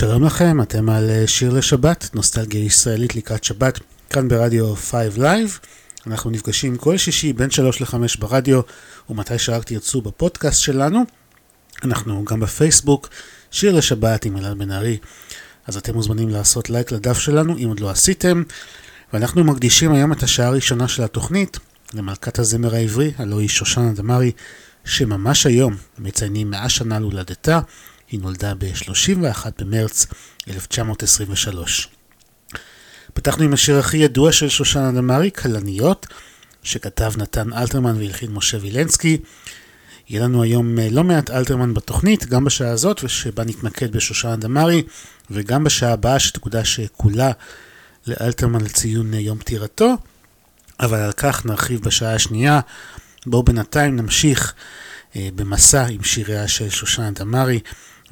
שלום לכם, אתם על אה, שיר לשבת, נוסטלגיה ישראלית לקראת שבת, כאן ברדיו 5 Live. אנחנו נפגשים כל שישי בין 3 ל-5 ברדיו, ומתי שרק תרצו בפודקאסט שלנו. אנחנו גם בפייסבוק, שיר לשבת עם אלעד בן ארי. אז אתם מוזמנים לעשות לייק לדף שלנו, אם עוד לא עשיתם. ואנחנו מקדישים היום את השעה הראשונה של התוכנית למלכת הזמר העברי, הלוא היא שושנה דמארי, שממש היום מציינים 100 שנה להולדתה. היא נולדה ב-31 במרץ 1923. פתחנו עם השיר הכי ידוע של שושנה דמארי, כלניות, שכתב נתן אלתרמן והלחין משה וילנסקי. יהיה לנו היום אה, לא מעט אלתרמן בתוכנית, גם בשעה הזאת, ושבה נתמקד בשושנה דמארי, וגם בשעה הבאה שתקודש כולה לאלתרמן לציון אה, יום פטירתו, אבל על כך נרחיב בשעה השנייה. בואו בינתיים נמשיך אה, במסע עם שיריה של שושנה דמארי.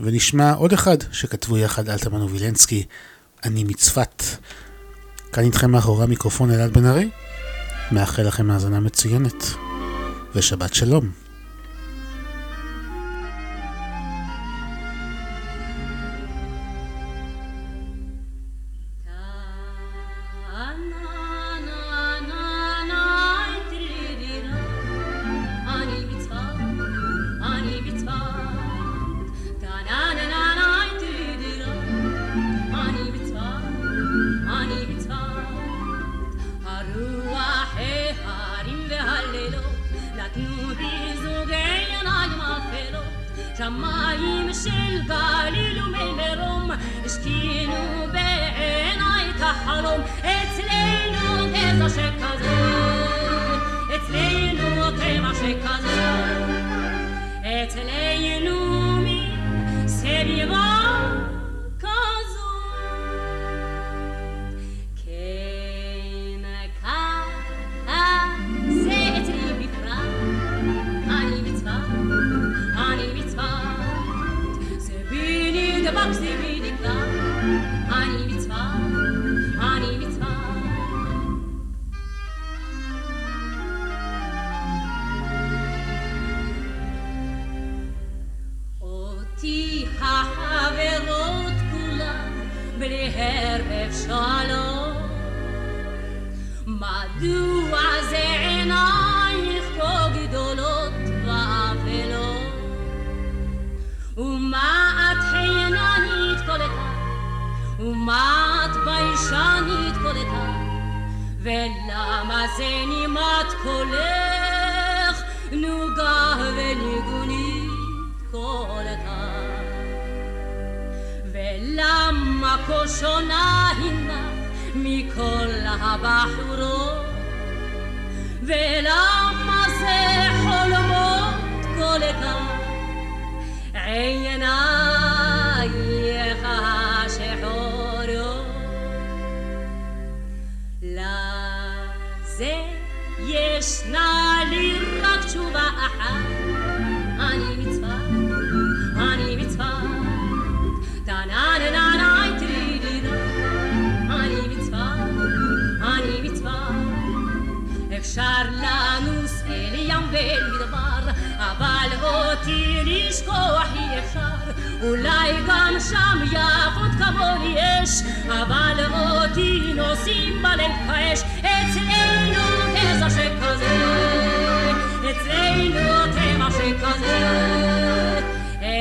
ונשמע עוד אחד שכתבו יחד אלתרמן ווילנסקי, אני מצפת. כאן איתכם מאחורי המיקרופון אלעד בן ארי, מאחל לכם האזנה מצוינת, ושבת שלום.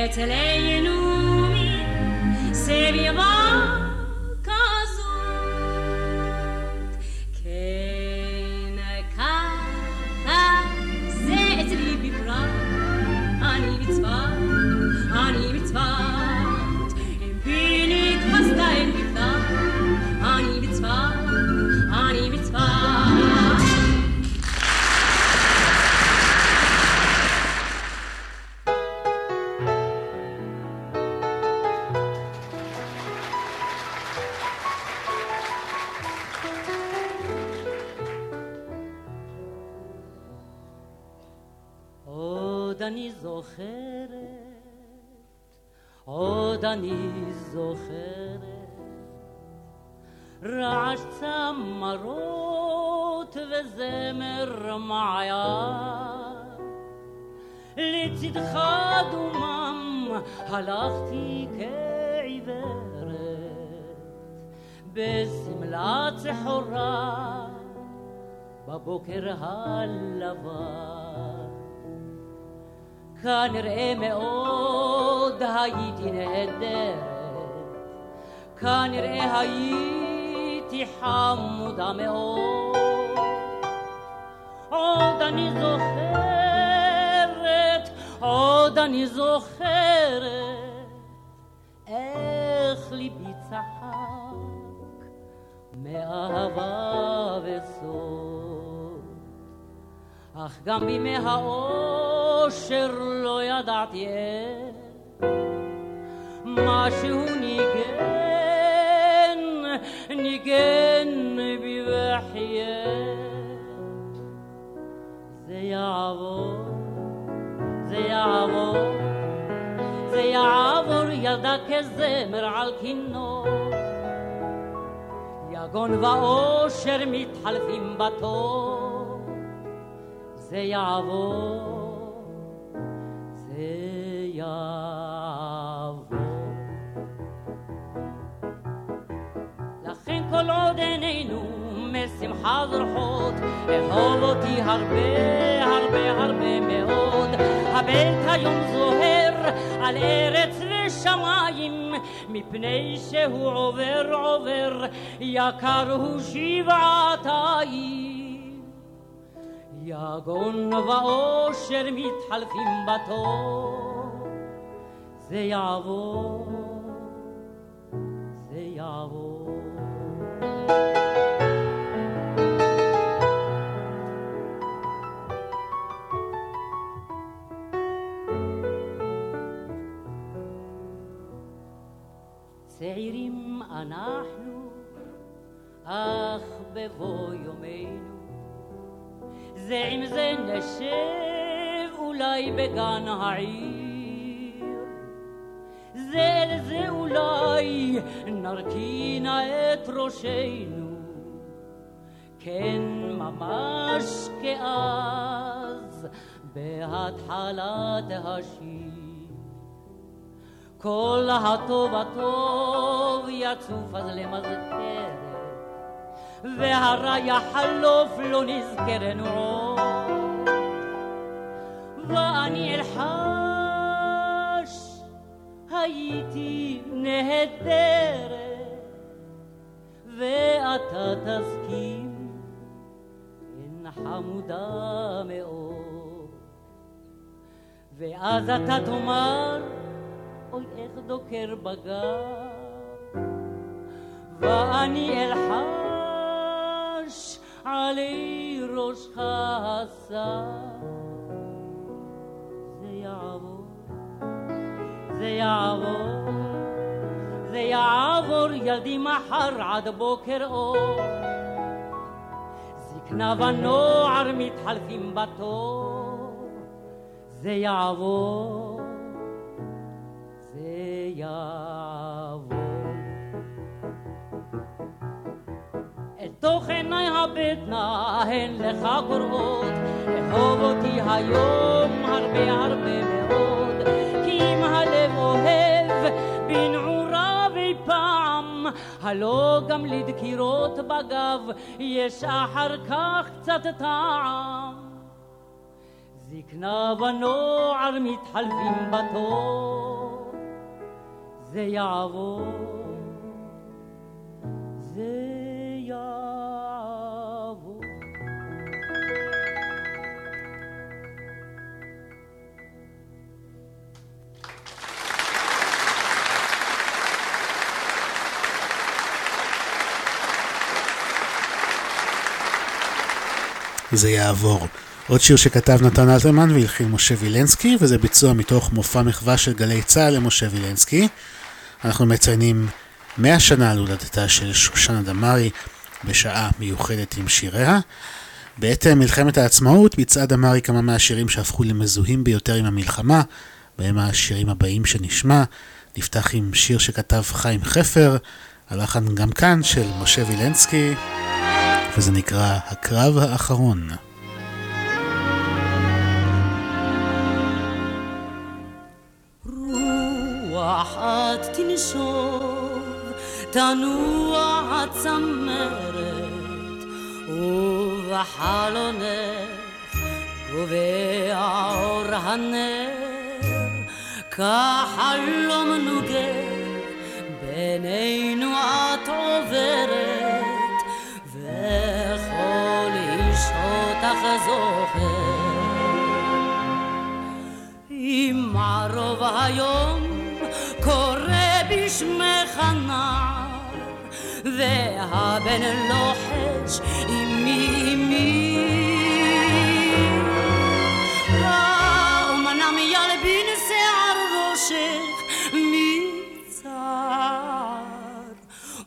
Erteleyenu אני זוכרת, רעש צמרות וזמר מעיין. לצדך דומם הלכתי כעיוורת, בשמלה צחורה בבוקר הלבן. כנראה מאוד הייתי נהדרת, כנראה הייתי חמודה מאוד. עוד אני זוכרת, עוד אני זוכרת, איך ליבי צחק מאהבה וסוד. אך גם בימי האושר לא ידעתי איך משהו ניגן, ניגן בי וחייך זה יעבור, זה יעבור, זה יעבור ילדה כזמר על כינור יגון ואושר מתחלפים בתור זה יעבור, זה יעבור. לכן כל עוד עינינו משמחה זורחות, אהוב אותי הרבה הרבה הרבה מאוד. הבית היום זוהר על ארץ ושמיים, מפני שהוא עובר עובר, יקר הוא שבעתיים. יגון ואושר מתחלפים בתור, זה יעבור, זה יעבור. צעירים אנחנו, אך בבוא יומנו, זה עם זה נשב אולי בגן העיר, זה אל זה אולי נרכינה את ראשנו, כן ממש כאז בהתחלת השיר. כל הטוב הטוב יצוף אז למזכרת, והרע יחלוף לא נזכרנו עוד. ואני אלחש, הייתי נהדרת, ואתה תסכים, כן חמודה מאוד. ואז אתה תאמר, אוי איך דוקר בגב, ואני אלחש עלי ראשך השר. זה יעבור, זה יעבור, זה יעבור ילדי מחר עד בוקר אור. זקנה ונוער מתחלפים בתור, זה יעבור. יבוא. תוך עיניי הבטנה הן לך קוראות, אהוב אותי היום הרבה הרבה מאוד, כי אם הלב אוהב בנעוריו פעם, הלא גם לדקירות בגב יש אחר כך קצת טעם. זקנה ונוער מתחלפים בתור. זה יעבור, זה יעבור. עוד שיר שכתב נתן אלתרמן והלחין משה וילנסקי, וזה ביצוע מתוך מופע מחווה של גלי צה"ל למשה וילנסקי. אנחנו מציינים 100 שנה להולדתה של שושנה דמארי בשעה מיוחדת עם שיריה. בעת מלחמת העצמאות ביצעה דמארי כמה מהשירים שהפכו למזוהים ביותר עם המלחמה, בהם השירים הבאים שנשמע. נפתח עם שיר שכתב חיים חפר, הלחן גם כאן של משה וילנסקי, וזה נקרא הקרב האחרון. אחת תנשוב, תנוע הצמרת, ובחלונך קובע אור הנר, כחלום נוגה, בינינו את עוברת, וכל איש אותך זוכר. אם ערוב היום קורא בשמך נער, והבן לוחש אמי אמי. האומנם ילבין שיער ראשך מצער,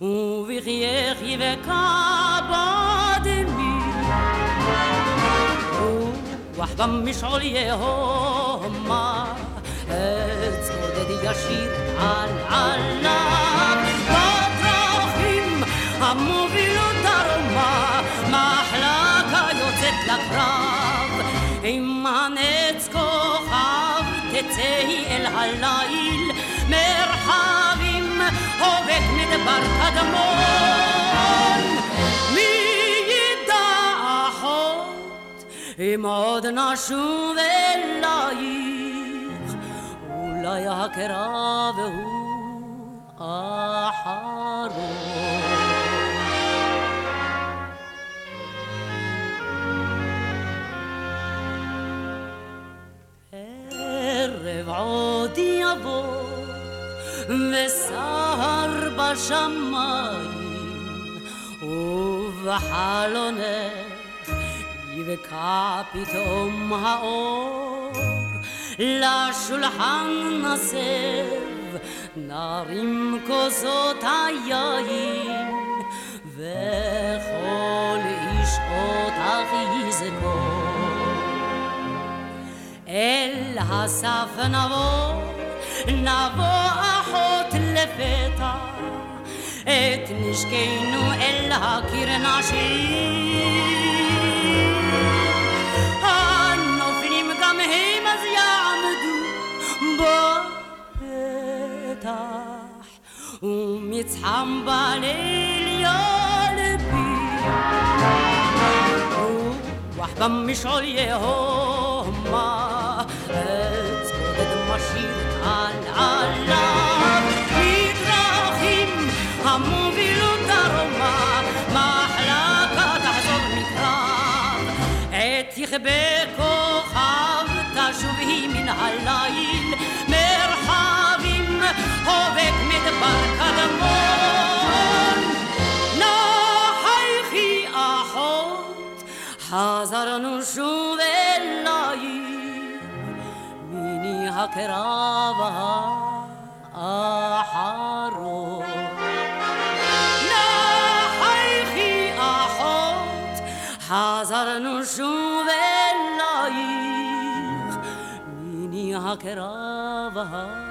ובחייך יבקע רוח במשעול יהומה עץ עודד ישיר על עליו. בדרכים המובילות דרומה מחלקה יוצאת לקרב. עם הנץ כוכב תצאי אל הליל מרחבים הובק מדבר קדמון אם עוד נשוב אל העיר, אולי הקרב הוא האחרון. ערב עוד יבוא, וסהר בשמיים, ובחלונך יבקע פתאום האור לשולחן נסב נרים כוסות היין וכל איש אותך יזכור אל הסף נבוא נבוא אחות לפתע את נשקנו אל הקיר נשים בפתח ומצחם בליל ילבי רוח במשעול יהומה צודד משיר על עליו מדרכים המובילות דרומה מחלקה תחזור מקרב עת יכבה כוכב תשוב היא מן הליל מרחבים הובק מדבר קדמון נחייכי אחות חזרנו שוב אלייך מיני הקרב האחרון נחייכי אחות חזרנו שוב אלייך מיני הקרב האחרון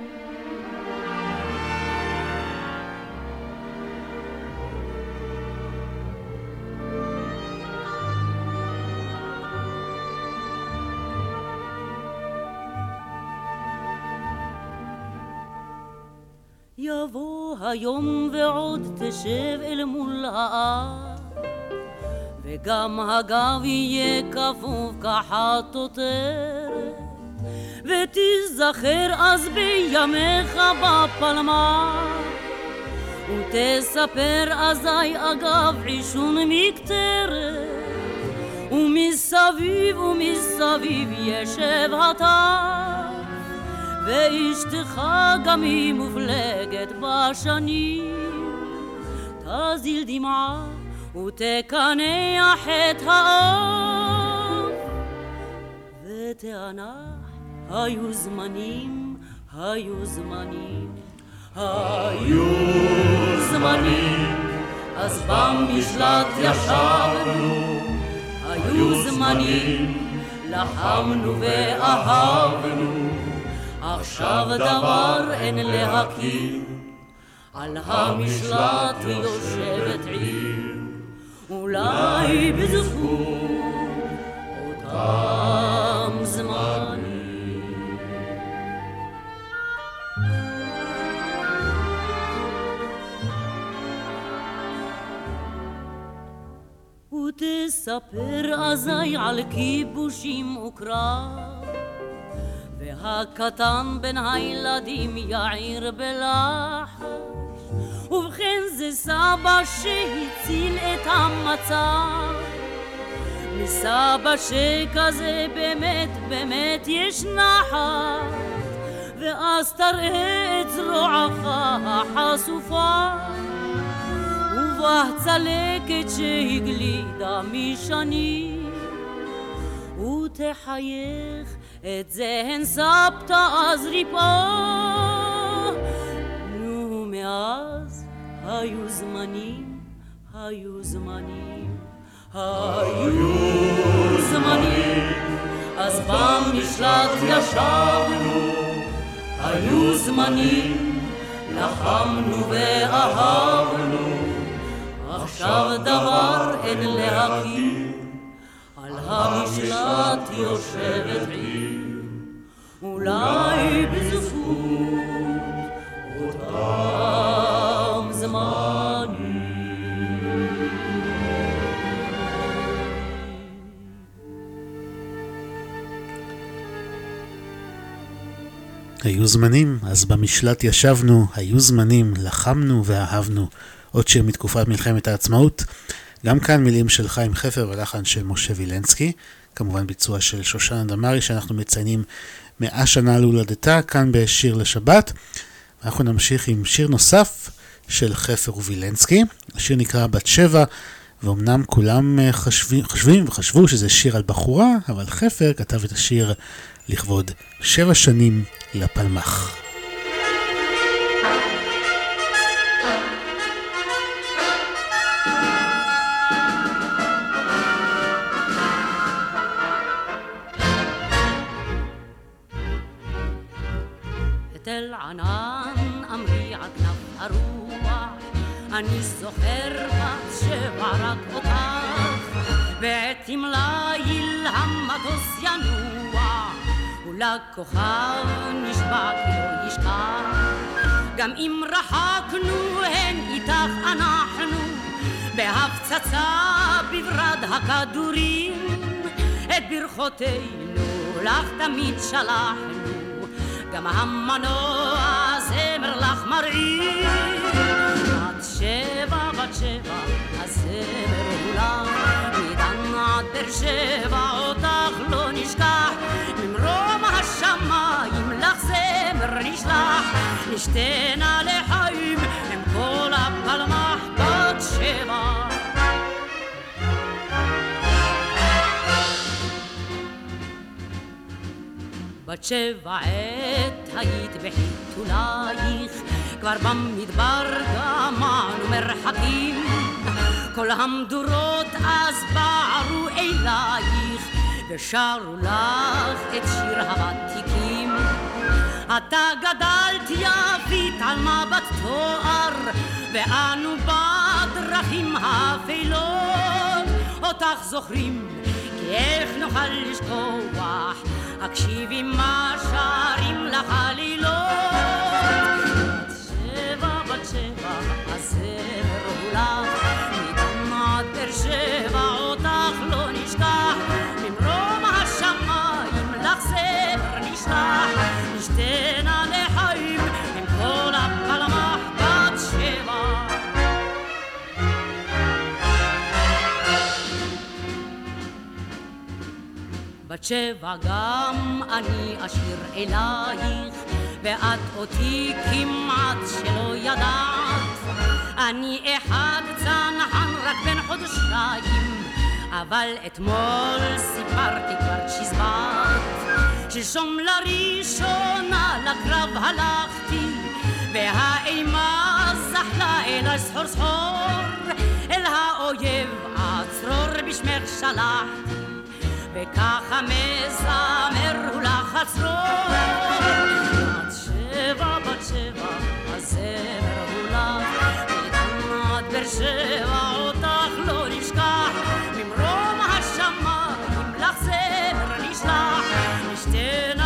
יום יבוא עוד תשב אל מול האח וגם הגב יהיה כפוף כחטוטרת ותיזכר אז בימיך בפלמ"ח ותספר אזי אגב עישון מקטרת. ומסביב ומסביב ישב הטף ואשתך גם היא מופלגת בשנים. תזיל דמעה ותקנח את האף. ותענח היו זמנים, היו זמנים. היו זמנים אז במשלט ישבנו. היו זמנים לחמנו ואהבנו עכשיו דבר אין להכיר, על המשלט יושבת עיר, אולי בזכות אותם זמנים. ותספר אזי על כיבושים וקרב והקטן בין הילדים יעיר בלחש ובכן זה סבא שהציל את המצב. מסבא שכזה באמת באמת יש נחת. ואז תראה את זרועך החשופה. ובה צלקת שהגלידה משנים ותחייך את זה הן סבתא אז ריפאה. נו, מאז היו זמנים, היו זמנים, היו זמנים, אז במשלט ישבנו, היו זמנים, לחמנו ואהבנו, עכשיו דבר אין להכיר. על המשלט יושבת עיר, אולי בזכות אותם זמנים. היו זמנים, אז במשלט ישבנו, היו זמנים, לחמנו ואהבנו. עוד שיר מתקופת מלחמת העצמאות. גם כאן מילים של חיים חפר ולחן של משה וילנסקי. כמובן ביצוע של שושנה דמארי שאנחנו מציינים מאה שנה להולדתה, כאן בשיר לשבת. אנחנו נמשיך עם שיר נוסף של חפר ווילנסקי. השיר נקרא בת שבע, ואומנם כולם אה, חשבים, חשבים וחשבו שזה שיר על בחורה, אבל חפר כתב את השיר לכבוד שבע שנים לפלמ"ח. ענן אמרי על כנף הרוח, אני זוכר בת שבע רק אותך, בעת ליל המטוס ינוע, ולכוכב נשבע כי לא ישכח. גם אם רחקנו הן איתך אנחנו, בהפצצה בברד הכדורים, את ברכותינו לך תמיד שלחנו. גם המנוע זמר לך מרעיל. בת שבע, בת שבע, הזמר הוא מדן עד באר שבע אותך לא נשכח, ממרום השמיים לך זמר נשלח, נשתנה לחיים עם כל הפלמח בת שבע. בת שבע עת היית בחיתולייך, כבר במדבר גמענו מרחקים. כל המדורות אז בערו אלייך, ושרו לך את שיר הוותיקים. אתה גדלת יפית על מבט תואר, ואנו בדרכים האפלות, אותך זוכרים, איך נוכל לשכוח הקשיבי מה שרים לך עלילות. בת שבע גם אני אשיר אלייך, ואת אותי כמעט שלא ידעת. אני אחד צנחן רק בן חודשיים, אבל אתמול סיפרתי כבר צ'יזבט. שלשום לראשונה לקרב הלכתי, והאימה זחלה אל סחור סחור, אל האויב הצרור בשמך שלחתי. וככה מזמר הוא לך הצרור. בת שבע, בת שבע, הזמר הוא לך, עד באר שבע אותך לא נשכח, ממרום השמיים לך זמר נשלח, נשתנה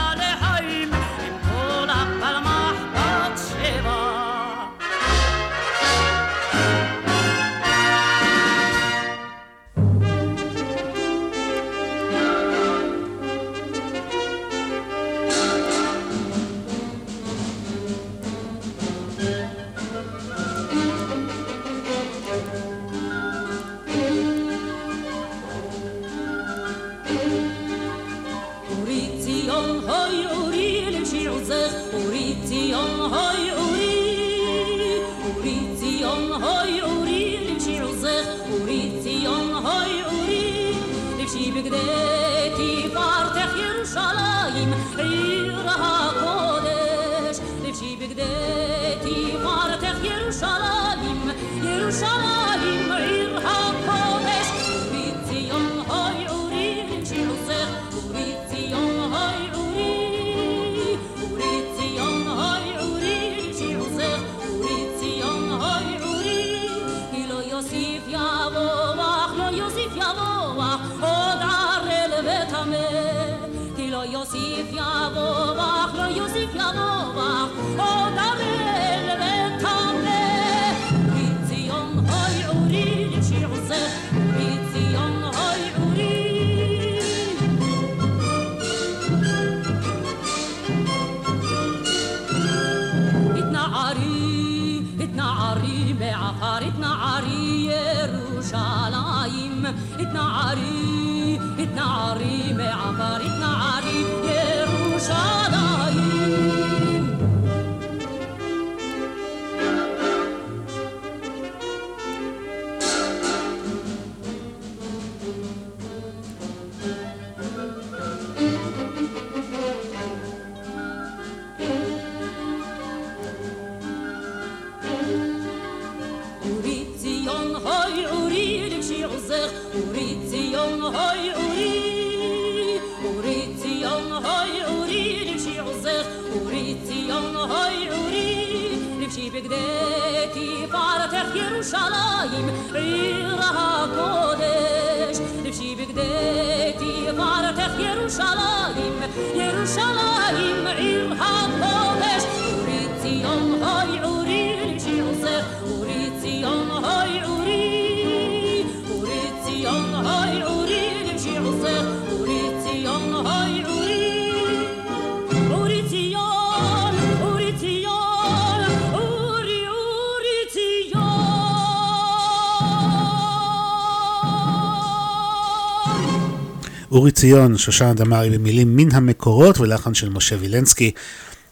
אורי ציון, שושנה דמארי במילים מן המקורות ולחן של משה וילנסקי.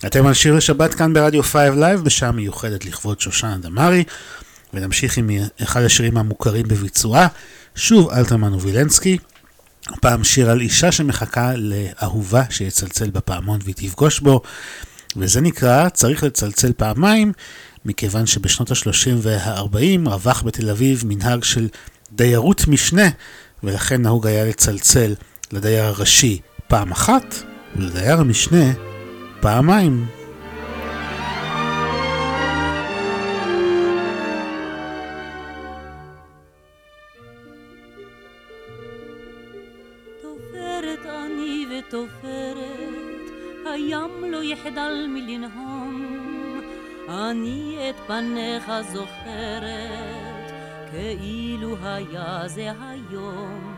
אתם על שיר לשבת כאן ברדיו 5 Live בשעה מיוחדת לכבוד שושנה דמארי. ונמשיך עם אחד השירים המוכרים בביצועה, שוב אלתרמן ווילנסקי. הפעם שיר על אישה שמחכה לאהובה שיצלצל בפעמון והיא תפגוש בו. וזה נקרא צריך לצלצל פעמיים מכיוון שבשנות ה-30 וה-40 רווח בתל אביב מנהג של דיירות משנה ולכן נהוג היה לצלצל לדייר הראשי פעם אחת ולדייר המשנה פעמיים. לא פניך זוכרת, כאילו היה זה היום.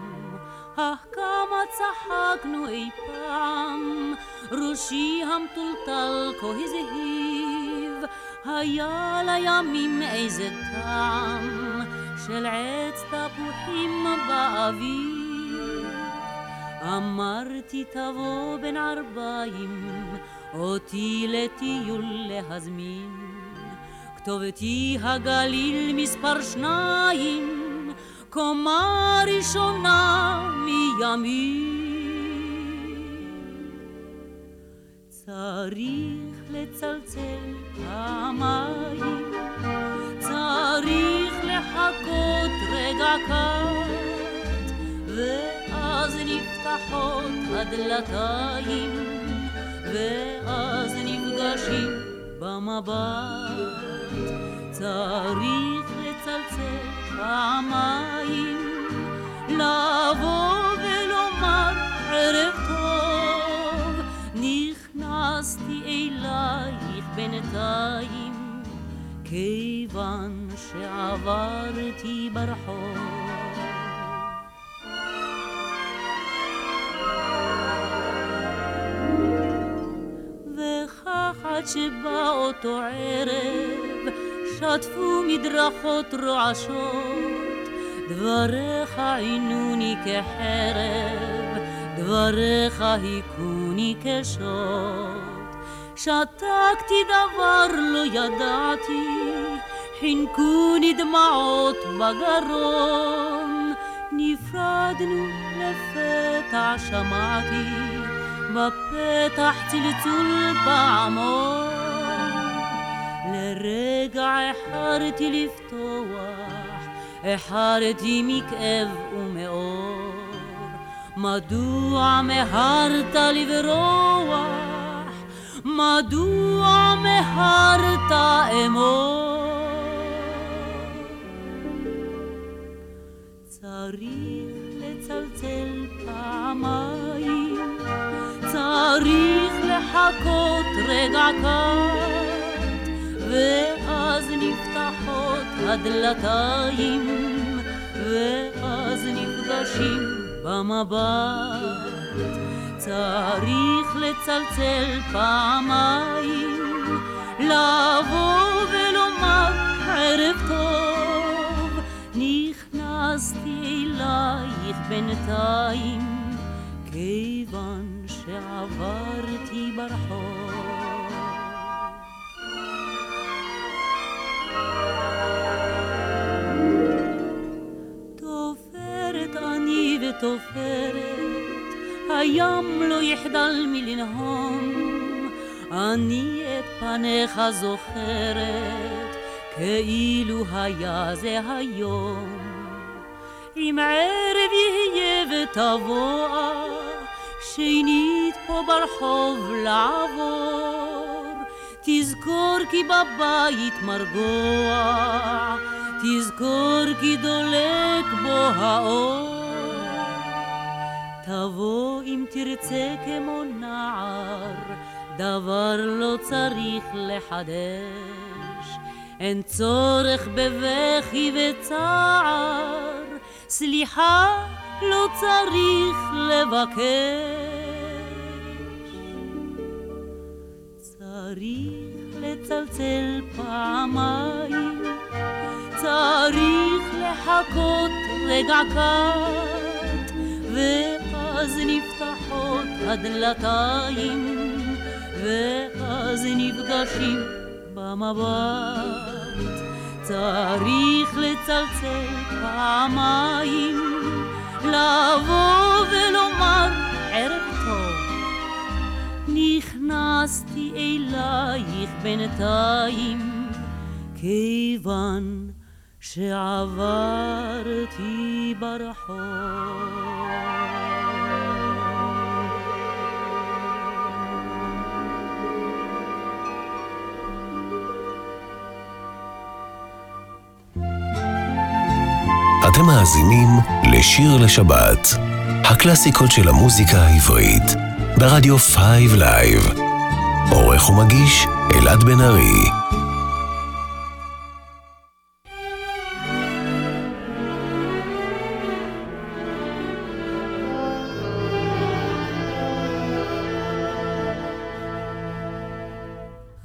אך כמה צחקנו אי פעם, ראשי המטולטל כה הזהיב, היה לימים איזה טעם של עץ תפוחים באביב. אמרתי תבוא בין ערביים, אותי לטיול להזמין. כתובתי הגליל מספר שניים, קומה ראשונה מימין. צריך לצלצל פעמיים, צריך לחכות רגע קט, ואז נפתחות הדלתיים, ואז נפגשים במבט. צריך לצלצל פעמיים, לבוא ולומר ערב טוב, נכנסתי אלייך בינתיים, כיוון שעברתי ברחוב. וכך עד שבא אותו ערב, שטפו מדרכות רועשות, דבריך עינוני כחרב, דבריך היכוני כשוט. שתקתי דבר לא ידעתי, חינקוני דמעות בגרון. נפרדנו לפתע שמעתי, בפתח צלצול פעמון. לרגע החרתי לפתוח, החרתי מכאב ומאור. מדוע מהרת לברוח? מדוע מהרת אמור? צריך לצלצל פעמיים, צריך לחכות רגע קט, ואז נפתחות הדלתיים, ואז נפגשים במבט. צריך לצלצל פעמיים, לבוא ולומר ערב טוב, נכנסתי אליי אלייך בינתיים, כיוון שעברתי ברחוב. ותופרת, הים לא יחדל מלנהום, אני את פניך זוכרת, כאילו היה זה היום. אם ערב יהיה ותבוא, שנית פה ברחוב לעבור, תזכור כי בבית מרגוע, תזכור כי דולק בו האור. תבוא אם תרצה כמו נער, דבר לא צריך לחדש. אין צורך בבכי וצער, סליחה לא צריך לבקש. צריך לצלצל פעמיים, צריך לחכות רגע קט, ואז נפתחות הדלתיים, ואז נפגשים במבט. צריך לצלצל פעמיים, לבוא ולומר ערב טוב. נכנסתי אלייך בינתיים, כיוון שעברתי ברחוב. אתם מאזינים לשיר לשבת, הקלאסיקות של המוזיקה העברית, ברדיו 5 Live. עורך ומגיש אלעד בן ארי.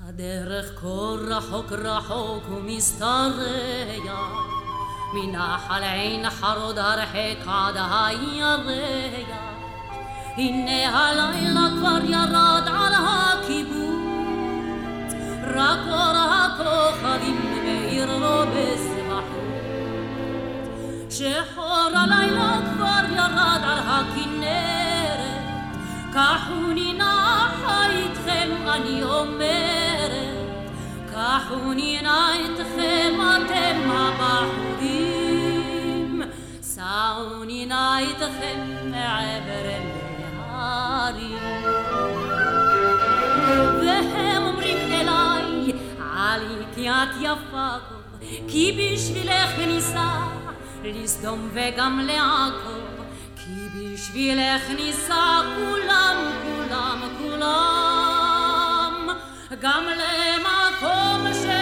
הדרך כה רחוק רחוק ומשתרע מנחל עין חרוד הרחק עד הירח. הנה הלילה כבר ירד על הקיבוץ, רק אור הכוכבים מאיר לו בסבחות. שחור הלילה כבר ירד על הכנרת, קחוני נחה איתכם אני אומרת, קחוני נא איתכם אתם הבחורים, סעוני נא איתכם מעבר להרים. והם אומרים אליי, עלי כי את יפה כה, כי בשבילך ניסע לסדום וגם לעכו, כי בשבילך ניסע כולם, כולם, כולם, גם למקום שעוד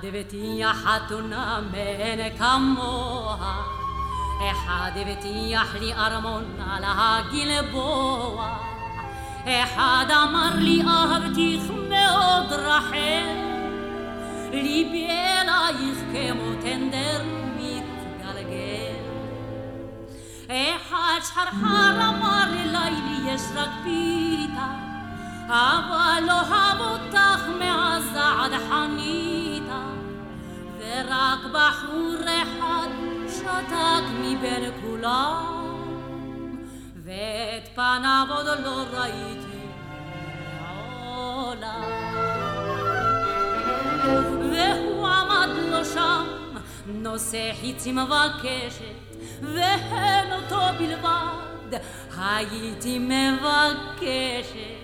אחד הבטיח חתונה מאין כמוה, אחד הבטיח לי ארמון על הגלבוע, אחד אמר לי אהבתיך מאוד רחל, ליבי אלייך כמו טנדר מתגלגל. אחד שחרחר אמר ללילי יש רק פיתה, אבל אוהב אותך מאז עד חניתה, ורק בחור אחד שתק מבין כולם, ואת פניו עוד לא ראיתי מעולם. והוא עמד לו שם, נושא חיצים מבקשת, והן אותו בלבד. הייתי מבקשת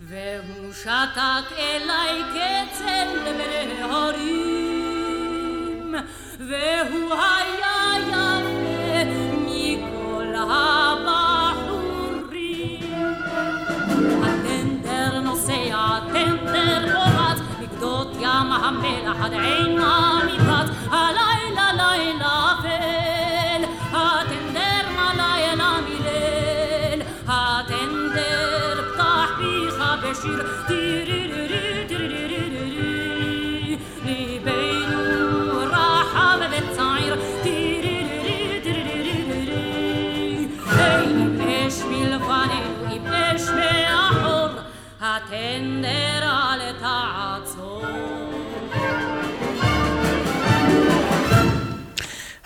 והוא שתק אליי כצל בהרים והוא היה יפה מכל הבחורים. הטנדר נוסע, טנדר פורץ מגדות ים המלח עד עין המפרץ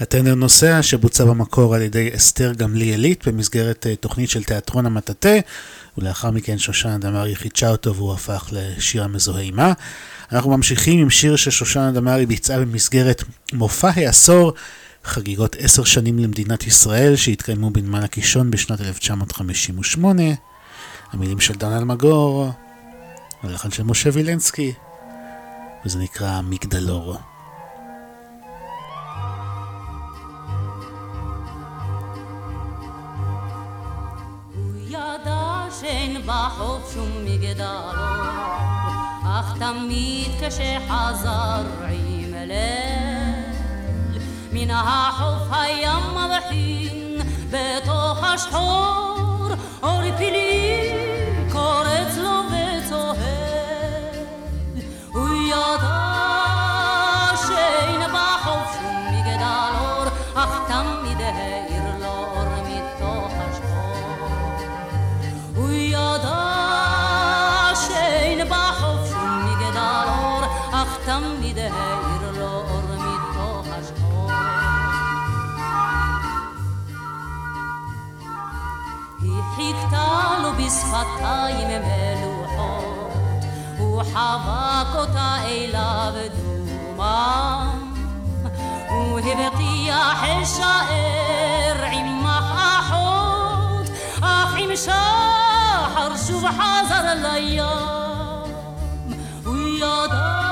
הטנר נוסע שבוצע במקור על ידי אסתר גמליאלית במסגרת אה, תוכנית של תיאטרון המטאטה ולאחר מכן שושנה דמארי חידשה אותו והוא הפך לשיר המזוהה עימה. אנחנו ממשיכים עם שיר ששושנה דמארי ביצעה במסגרת מופע העשור חגיגות עשר שנים למדינת ישראל שהתקיימו בנמל הקישון בשנת 1958. המילים של דן אלמגור, הלחן של משה וילנסקי וזה נקרא מגדלור. בחוף שום מגדלו, אך תמיד כשחזר עם ליל, מן החוף היה מבחין בתוך השחור, אור פילי קורץ לו וצוהל. הוא ידע שאין בחוף שום מגדל אור, אך תמיד תמיד האיר לו אור מתוך השחור. היא חיכתה לו בשפתיים מלוחות, הוא חבק אותה אליו דומם, הוא הבטיח אשאר עמך אחות, אך עם שחר שוב חזר לים. הוא ידע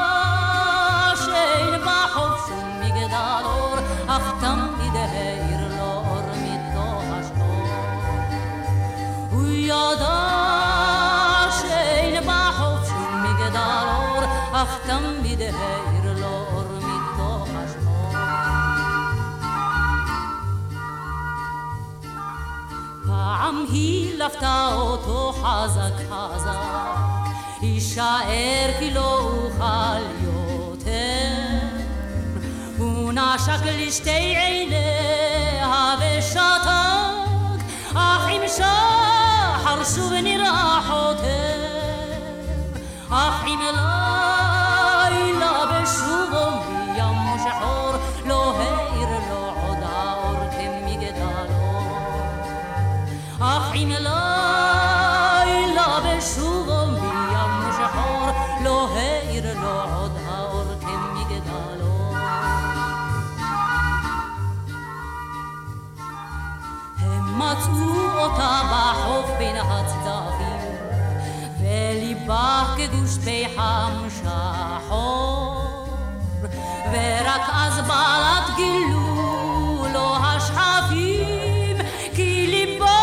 שאין בחוף שום מגדל אור, אך תמיד האיר לו אור מתוך השחור. פעם היא לפתה אותו חזק חזק, יישאר כי לא אוכל יותר. נשק לשתי עיניה ושתק, אך עם שחר שוב נראה חותר. אך עם לילה בחוף בין הצדפים, וליבה כגוש פחם שחור, ורק אז בעלת גילו לו השחפים, כי ליבה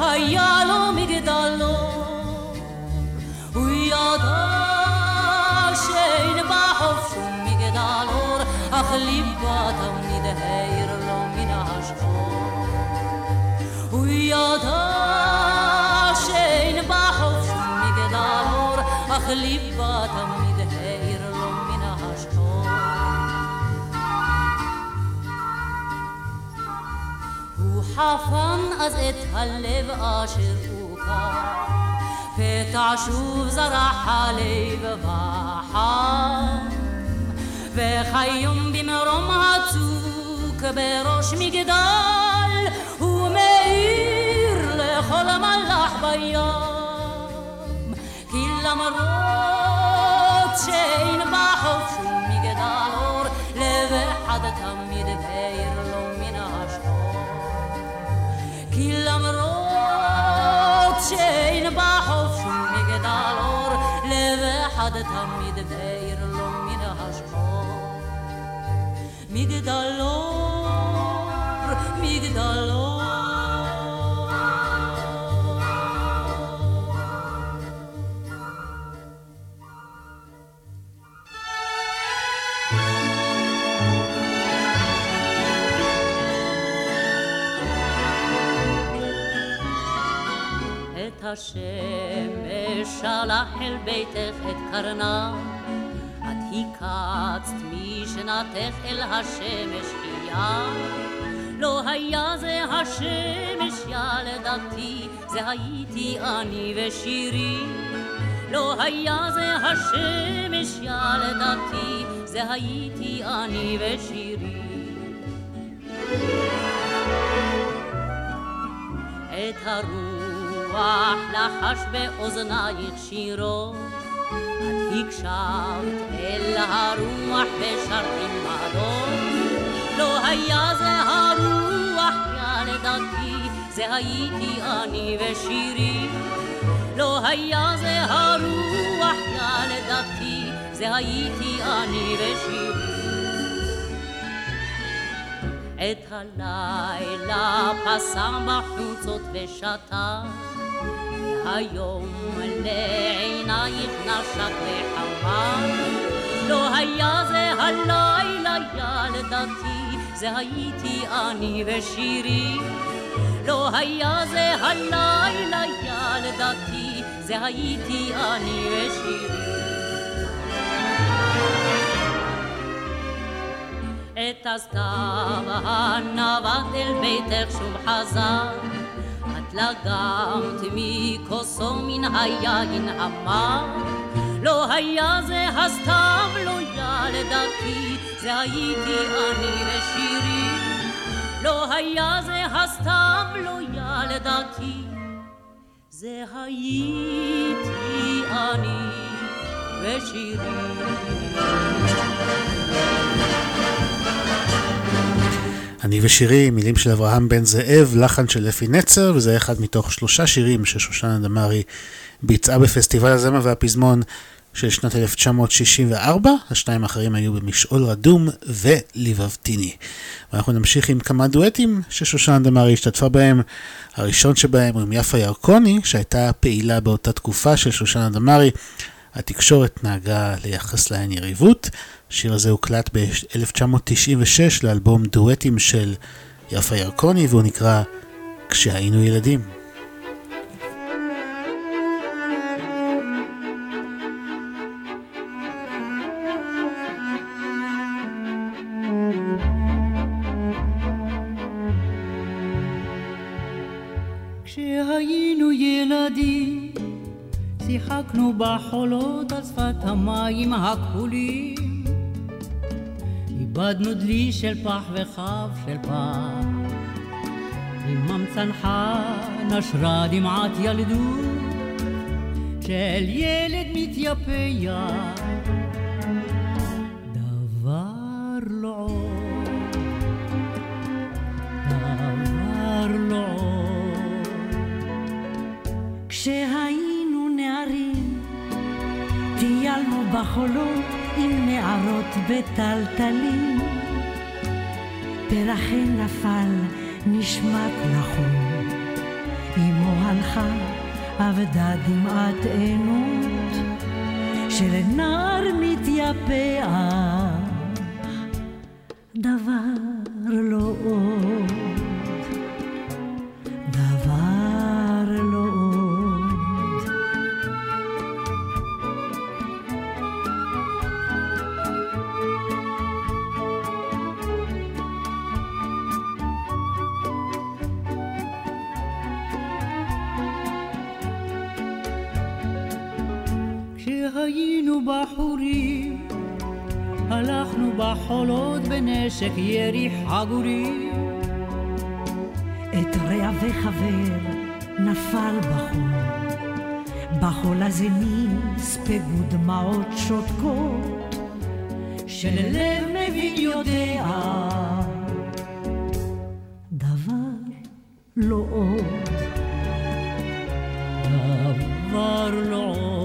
היה לו מגדלו. הוא ידע שאין בחוף שום מגדל אור, אך ליבה אך ליבה תמיד העיר לו מן השחור. הוא חפן אז את הלב אשר הוכר, פתע שוב זרח הלב וחם, וכיום במרום הצוק בראש מגדל, הוא מאיר לכל מלאך בים. الأمر تشين بحوت مقدار لبع حدا تميد بير من أشهر كل أمر تشين بحوت مقدار لبع حدا تميد بير من أشهر مقدار השמש שלח אל ביתך את קרנה, את הקצת משנתך אל השמש חייה. לא היה זה השמש ילדתי, זה הייתי אני ושירי. לא היה זה השמש ילדתי, זה הייתי אני ושירי. את הרוח רוח לחש באוזנייך שירו, את הקשבת אל הרוח ושרת עמדו. לא היה זה הרוח ילדתי, זה הייתי אני ושירי. לא היה זה הרוח ילדתי, זה הייתי אני ושירי. את הלילה פסם בחוצות ושתה היום לעינייך נשק וחמה. לא היה זה הלילה ילדתי, זה הייתי אני ושירי. לא היה זה הלילה ילדתי, זה הייתי אני ושירי. את הסתיו הנווט אל ביתך שוב חזר לגמת מכוסו מן היין המר. לא היה זה הסתיו, לא ילדתי, זה הייתי אני ושירי. לא היה זה הסתיו, לא ילדתי, זה הייתי אני ושירי. אני ושירי, מילים של אברהם בן זאב, לחן של אפי נצר, וזה אחד מתוך שלושה שירים ששושנה דמארי ביצעה בפסטיבל הזמר והפזמון של שנת 1964, השניים האחרים היו במשעול רדום וליבבתיני. ואנחנו נמשיך עם כמה דואטים ששושנה דמארי השתתפה בהם. הראשון שבהם הוא עם יפה ירקוני, שהייתה פעילה באותה תקופה של שושנה דמארי. התקשורת נהגה לייחס להן יריבות. השיר הזה הוקלט ב-1996 לאלבום דואטים של יפה ירקוני והוא נקרא כשהיינו ילדים. בחולות על שפת המים הכחולים איבדנו דלי של פח וכף של פח. עמם צנחה נשרה דמעת ילדות של ילד מתייפח. דבר לא עוד, דבר לא עוד. כשהיינו נערים טיילנו בחולות עם נערות בטלטלים. פרחי נפל נשמט נכון, אמו הלכה אבדה דמעת עינות, שלנער מתייפח דבר לא עוד. היינו בחורים, הלכנו בחולות בנשק ירי חגורי. את רע וחבר נפל בחול, בחול הזה נספגו דמעות שותקות, שללב מבין יודע דבר לא עוד, דבר לא עוד.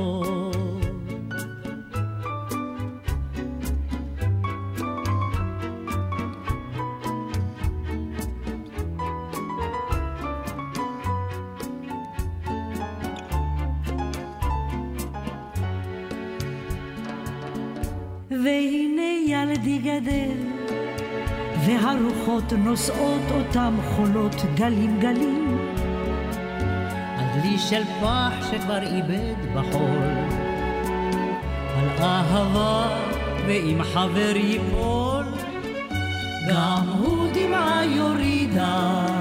והרוחות נושאות אותם חולות גלים גלים. הדלי של פח שכבר איבד בחול, על אהבה ואם חבר ייפול, גם הוא דמעה יורידה.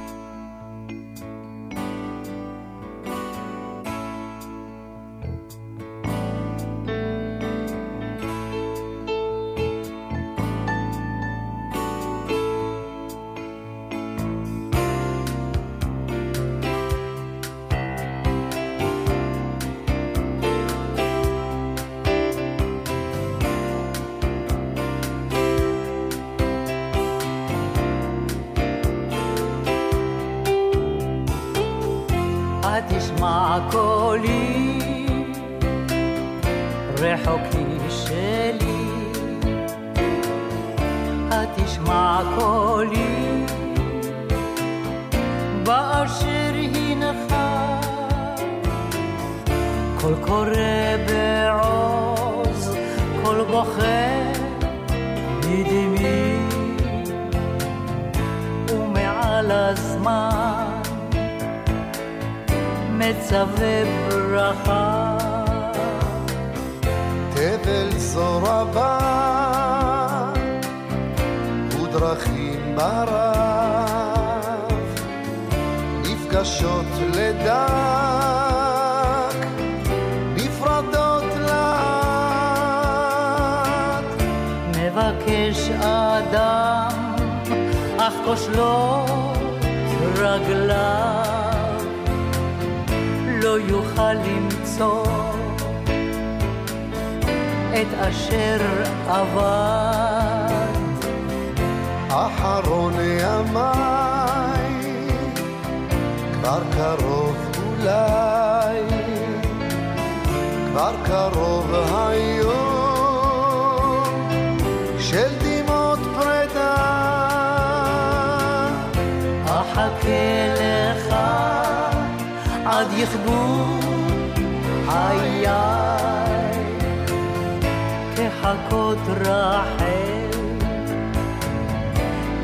كحكوت راحل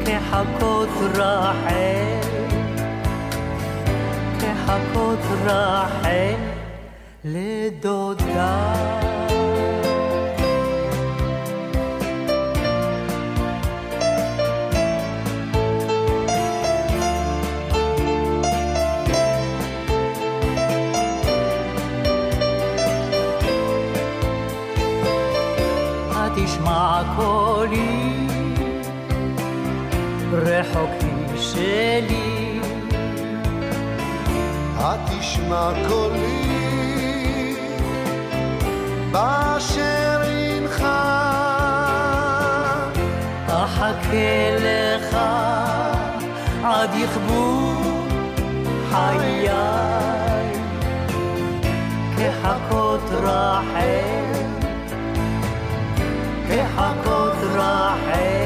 كحكوت راحل كحكوت راحل لدودار רחוק משלי. התשמע קולי. באשר אינך אחכה לך עד יכבו חיי. כחכות רחל כחכות רחל.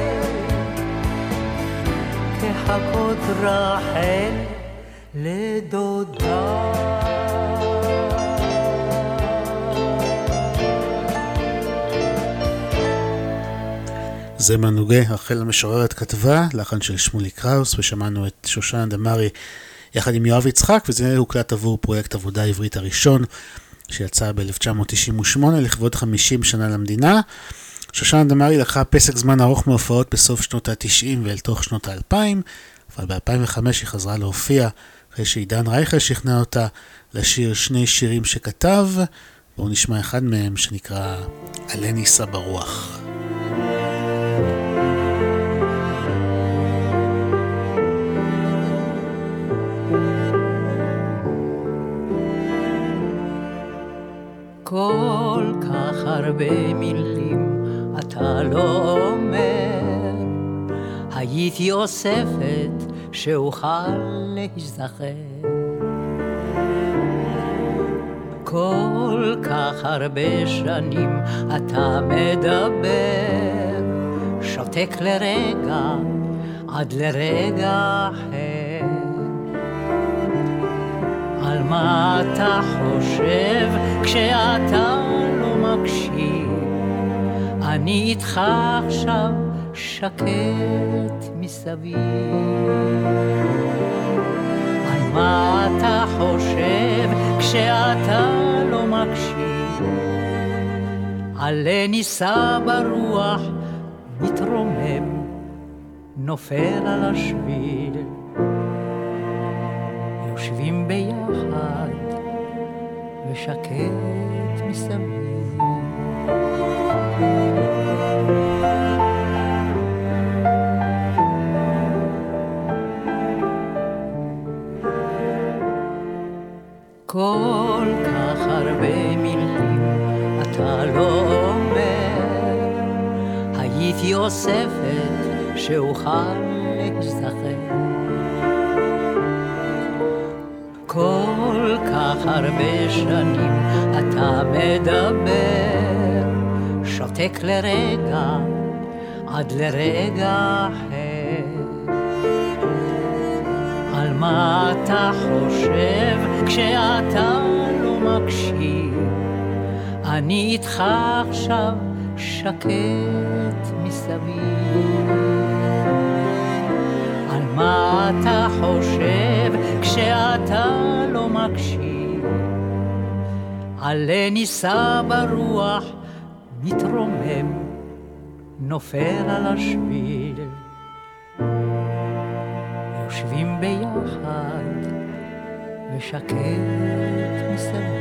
זה מנוגה, רחל המשוררת כתבה, לחן של שמולי קראוס, ושמענו את שושנה דמארי יחד עם יואב יצחק, וזה הוקלט עבור פרויקט עבודה עברית הראשון, שיצא ב-1998 לכבוד 50 שנה למדינה. שושנה דמארי לקחה פסק זמן ארוך מהופעות בסוף שנות ה-90 ואל תוך שנות ה-2000, אבל ב-2005 היא חזרה להופיע אחרי שעידן רייכל שכנע אותה לשיר שני שירים שכתב, בואו נשמע אחד מהם שנקרא "עלה נישא ברוח". כל כך הרבה מילים אתה לא אומר, הייתי אוספת שאוכל להיזכר. כל כך הרבה שנים אתה מדבר, שותק לרגע עד לרגע אחר. על מה אתה חושב כשאתה לא מקשיב? אני איתך עכשיו שקט מסביב. על מה אתה חושב כשאתה לא מקשיב? עלה נישא ברוח, מתרומם, נופל על השביל. יושבים ביחד ושקט מסביב. כל כך הרבה מילים אתה לא אומר, הייתי אוספת שאוכל להיזכר. כל כך הרבה שנים אתה מדבר, שותק לרגע עד לרגע אחר. מה אתה חושב כשאתה לא מקשיב? אני איתך עכשיו שקט מסביב. על מה אתה חושב כשאתה לא מקשיב? עלה נישא ברוח, מתרומם, נופל על השביל. ושקט מסביב.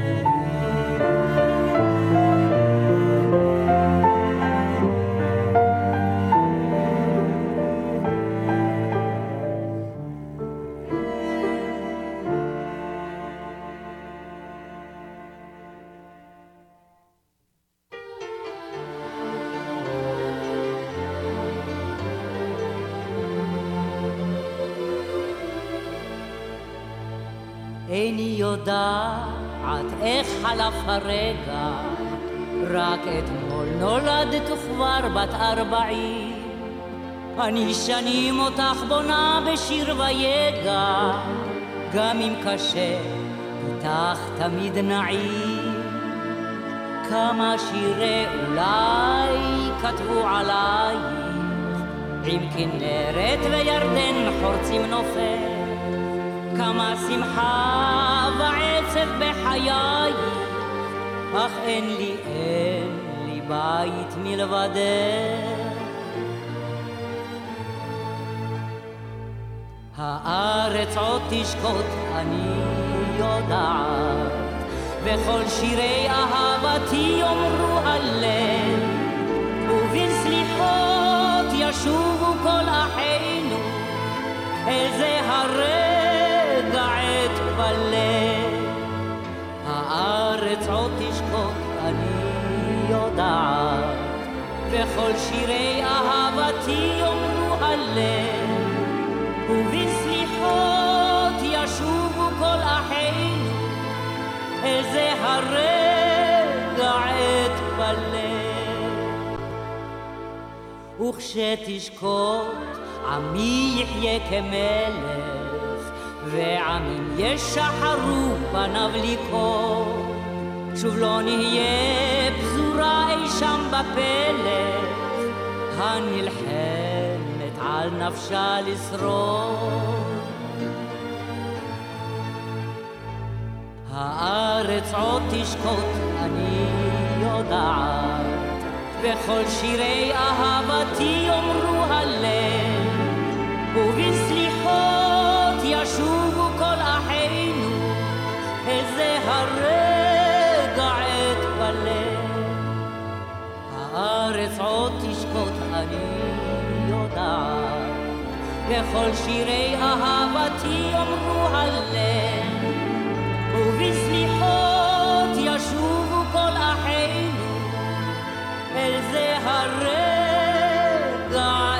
הרגע, רק אתמול נולדת וכבר בת ארבעים. אני שנים אותך בונה בשיר ויגע, גם אם קשה, איתך תמיד נעים. כמה שירי אולי כתבו עלייך, עם כנרת וירדן חורצים נופל. כמה שמחה ועצב בחיי, אך אין לי, אין לי בית מלבדך. הארץ עוד תשקוט, אני יודעת, וכל שירי אהבתי יאמרו הלב, ובסליחות ישובו כל אחינו אל זה הרגע אתפלל. הארץ עוד יודעת, וכל שירי אהבתי יאמרו הלב. ובסליחות ישובו כל אחינו אל זה הרגע אתפלל. וכשתשקוט עמי יחיה כמלך, ועמים ישחרו פניו לקרוא. שוב לא נהיה פזורה אי שם בפלך, הנלחמת על נפשה לשרוד. הארץ עוד תשקוט, אני יודעת, וכל שירי אהבתי יאמרו הלב, ובסליחות תשקוט אני יודעת וכל שירי אהבתי יאמרו הלב ובשמיכות ישובו כל אחינו אל זה הרגע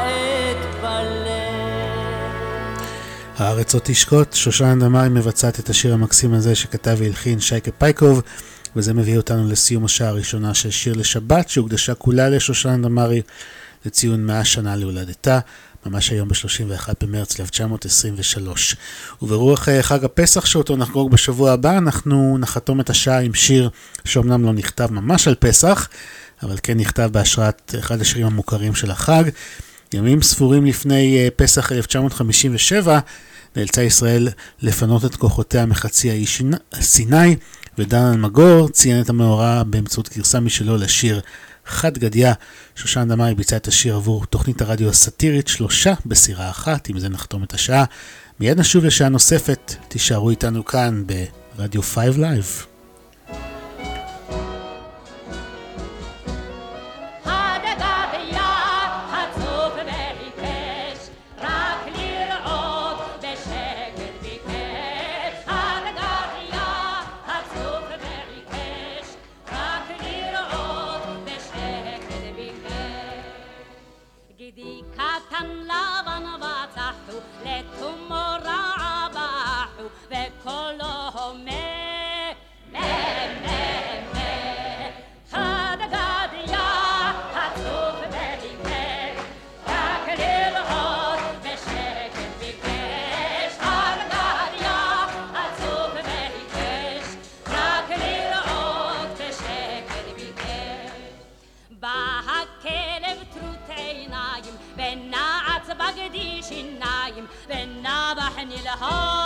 את בלב. הארץ לא תשקוט, שושנה דמאי מבצעת את השיר המקסים הזה שכתב והלחין שייקה פייקוב וזה מביא אותנו לסיום השעה הראשונה של שיר לשבת, שהוקדשה כולה לשושנה דמארי לציון 100 שנה להולדתה. ממש היום ב-31 במרץ 1923. וברוח אה, חג הפסח שאותו נחגוג בשבוע הבא, אנחנו נחתום את השעה עם שיר שאומנם לא נכתב ממש על פסח, אבל כן נכתב בהשראת אחד השירים המוכרים של החג. ימים ספורים לפני אה, פסח 1957, נאלצה ישראל לפנות את כוחותיה מחצי האי סיני, ודן אלמגור ציין את המאורע באמצעות גרסה משלו לשיר חד גדיה. שושן דמארי ביצע את השיר עבור תוכנית הרדיו הסאטירית שלושה בסירה אחת, עם זה נחתום את השעה. מיד נשוב לשעה נוספת, תישארו איתנו כאן ברדיו 5 Live. the heart.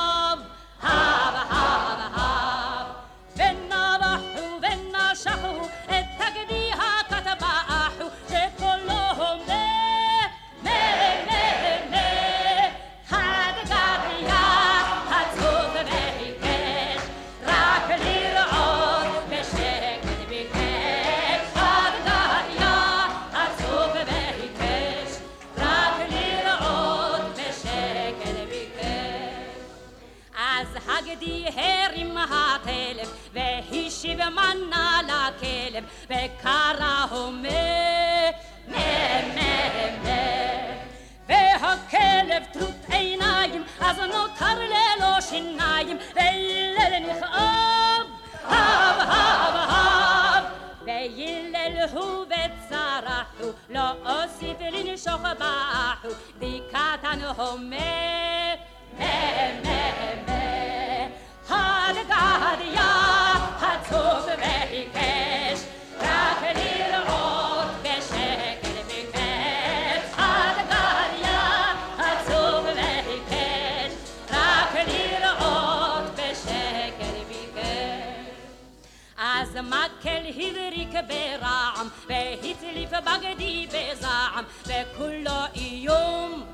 شبمان على كلم بكرهم كلف تروت عينايم أزنو ترليلو شنايم ليلني خاب هاب هاب هاب بيل الهوبة صراحو لو أصيف لنشوخ باحو دي كاتان همي مي مي مي هاد قاد يا מקל הבריק ברעם, והצליף בגדי בזעם, וכולו איום,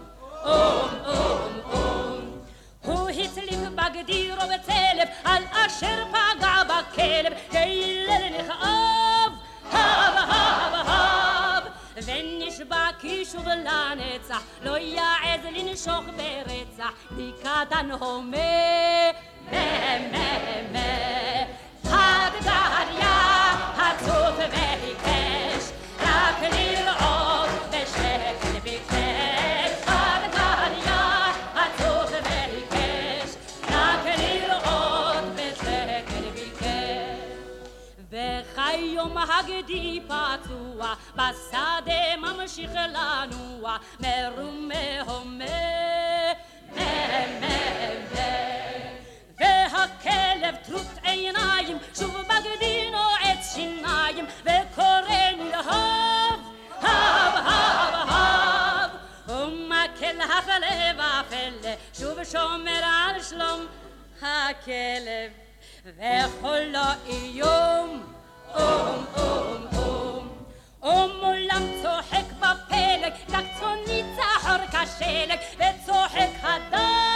אום, אום, אום. הוא הצליף הגדירו בצלב על אשר פגע בכלב. כהלל נכאב, האב האב האב. ונשבע כי שוב לנצח לא יעז לנשוך ברצח. דיקתן הומה מה מה מה. הגדריה הצוף והיקש רק לי הגדי פצוע, בשדה ממשיך לנוע, מרומה הומה, והכלב טרוט עיניים, שוב בגדי נועץ שיניים, וקורא נלהב, הב, הב, הב, ומקל הכלב הפלא, שוב שומר על שלום הכלב, וכל איום צוחק בפלג, רק צאני כשלג, וצוחק הדם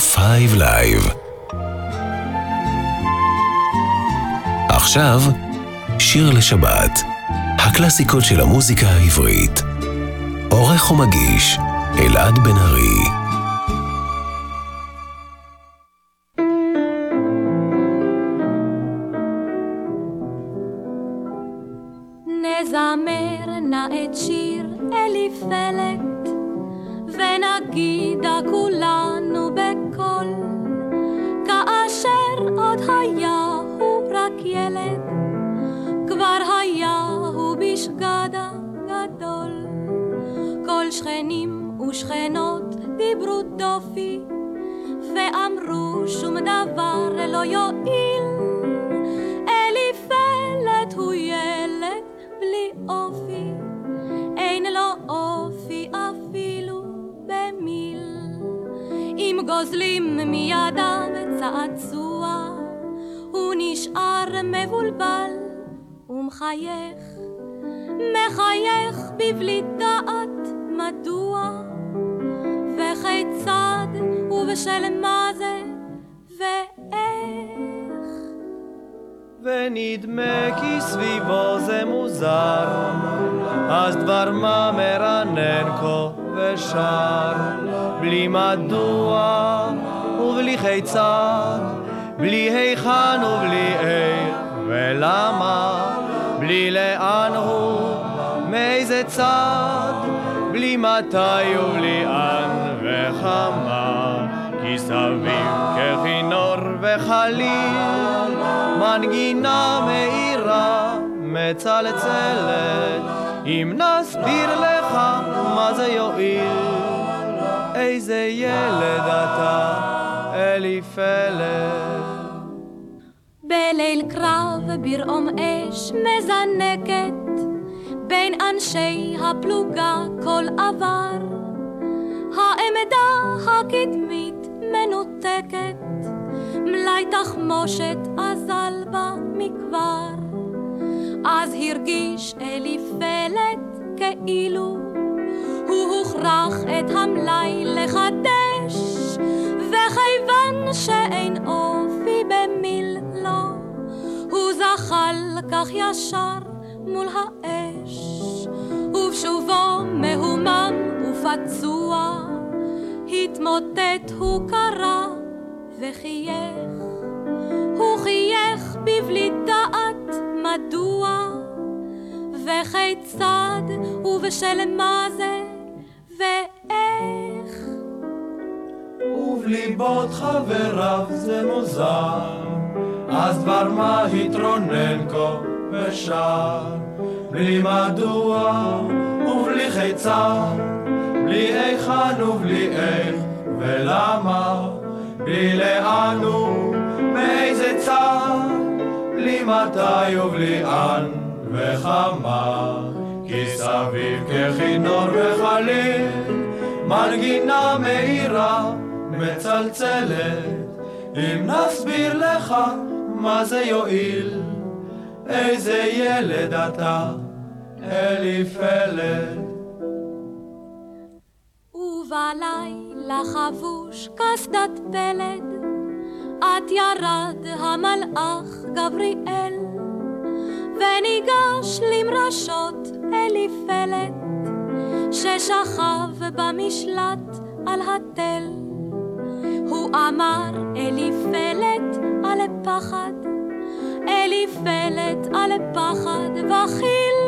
5 Live. עכשיו, שיר לשבת, הקלאסיקות של המוזיקה העברית. עורך ומגיש, אלעד בן ארי. ונדמה כי סביבו זה מוזר, אז דבר מה מרנן כה ושר, בלי מדוע ובלי כיצד, בלי היכן ובלי איך ולמה, בלי לאן הוא, מאיזה צד, בלי מתי ובלי אן וכמה, כי סביב ככינור וחליל, מנגינה מאירה מצלצלת, אם נסביר לך מה זה יועיל, איזה ילד אתה, אליפלת. בליל קרב ברעום אש מזנקת, בין אנשי הפלוגה כל עבר. העמדה הקדמית מנותקת, מלאי תחמושת אזל בה מכבר. אז הרגיש אליפלת כאילו הוא הוכרח את המלאי לחדש, וכיוון שאין אופי במיל לו, הוא זחל כך ישר מול האש, ובשובו מהומם ופצוע, התמוטט הוא קרא וחייך, הוא חייך בבלי דעת מדוע, וכיצד? ובשל מה זה? ואיך. ובליבות חבריו זה מוזר, אז דבר מה התרונן כה ושר, בלי מדוע ובלי כיצד, בלי היכן ובלי איך ולמה, בלי לאן ומאיזה צד, בלי מתי ובלי אן וכמה, כי סביב ככינור וחליל, מנגינה מאירה מצלצלת, אם נסביר לך מה זה יועיל, איזה ילד אתה, אליפלת. ובלילה חבוש קסדת פלד, עד ירד המלאך גבריאל, וניגש למרשות אליפלת, ששכב במשלט על התל. הוא אמר אליפלת על פחד, אליפלת על פחד וחיל,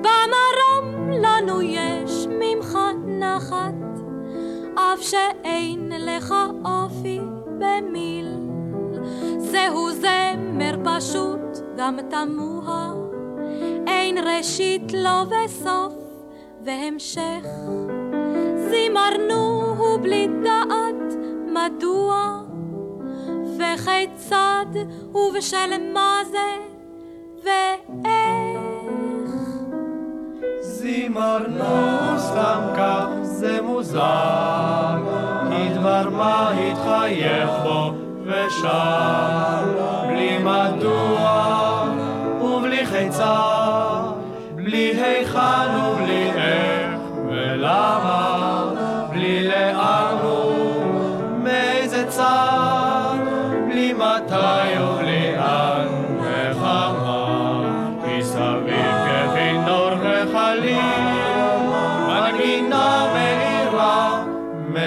במרום לנו יש ממך נחת, אף שאין לך אופי במיל. זהו זמר פשוט, גם תמוה, אין ראשית לו וסוף והמשך. זימרנו הוא בלי דעת מדוע, וכיצד ובשל מה זה ואיך. זימרנו סתם כך זה מוזר, כי דבר מה התחייך בו ושר, בלי מדוע ובלי חיצה, בלי היכן ובלי איך ולמה,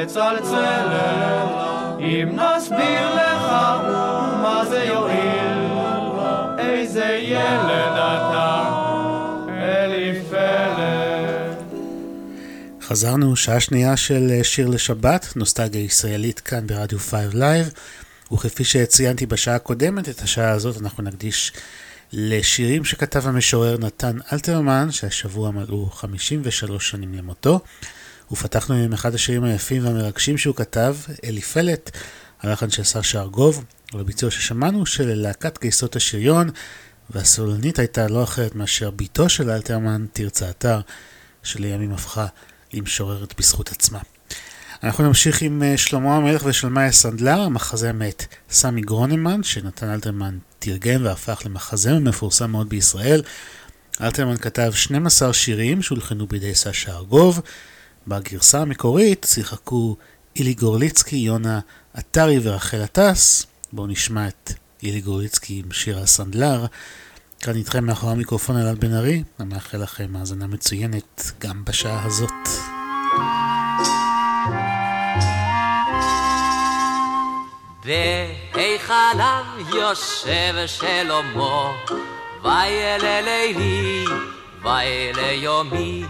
מצלצלת, אם נסביר לך מה זה יועיל, איזה ילד אתה, אליפלת. חזרנו, שעה שנייה של שיר לשבת, נוסטלגיה ישראלית כאן ברדיו 5 Live, וכפי שציינתי בשעה הקודמת, את השעה הזאת אנחנו נקדיש לשירים שכתב המשורר נתן אלתרמן, שהשבוע מלאו 53 שנים למותו. ופתחנו עם אחד השירים היפים והמרגשים שהוא כתב, אליפלת, הלחן של סשה ארגוב, ובביצוע ששמענו של להקת גייסות השריון, והסולנית הייתה לא אחרת מאשר בתו של אלתרמן, תרצה אתר, שלימים הפכה למשוררת בזכות עצמה. אנחנו נמשיך עם אה, שלמה המלך ושלמיה סנדלר, המחזה מאת סמי גרונמן, שנתן אלתרמן תרגם והפך למחזמר מפורסם מאוד בישראל. אלתרמן כתב 12 שירים שהולחנו בידי סשה ארגוב. בגרסה המקורית שיחקו אילי גורליצקי, יונה עטרי ורחל עטס. בואו נשמע את אילי גורליצקי עם שיר הסנדלר. כאן איתכם מאחורי המיקרופון אלעד בן ארי, אני מאחל לכם האזנה מצוינת גם בשעה הזאת. בהיכליו יושב שלמה, וילה לילי, וילה יומי.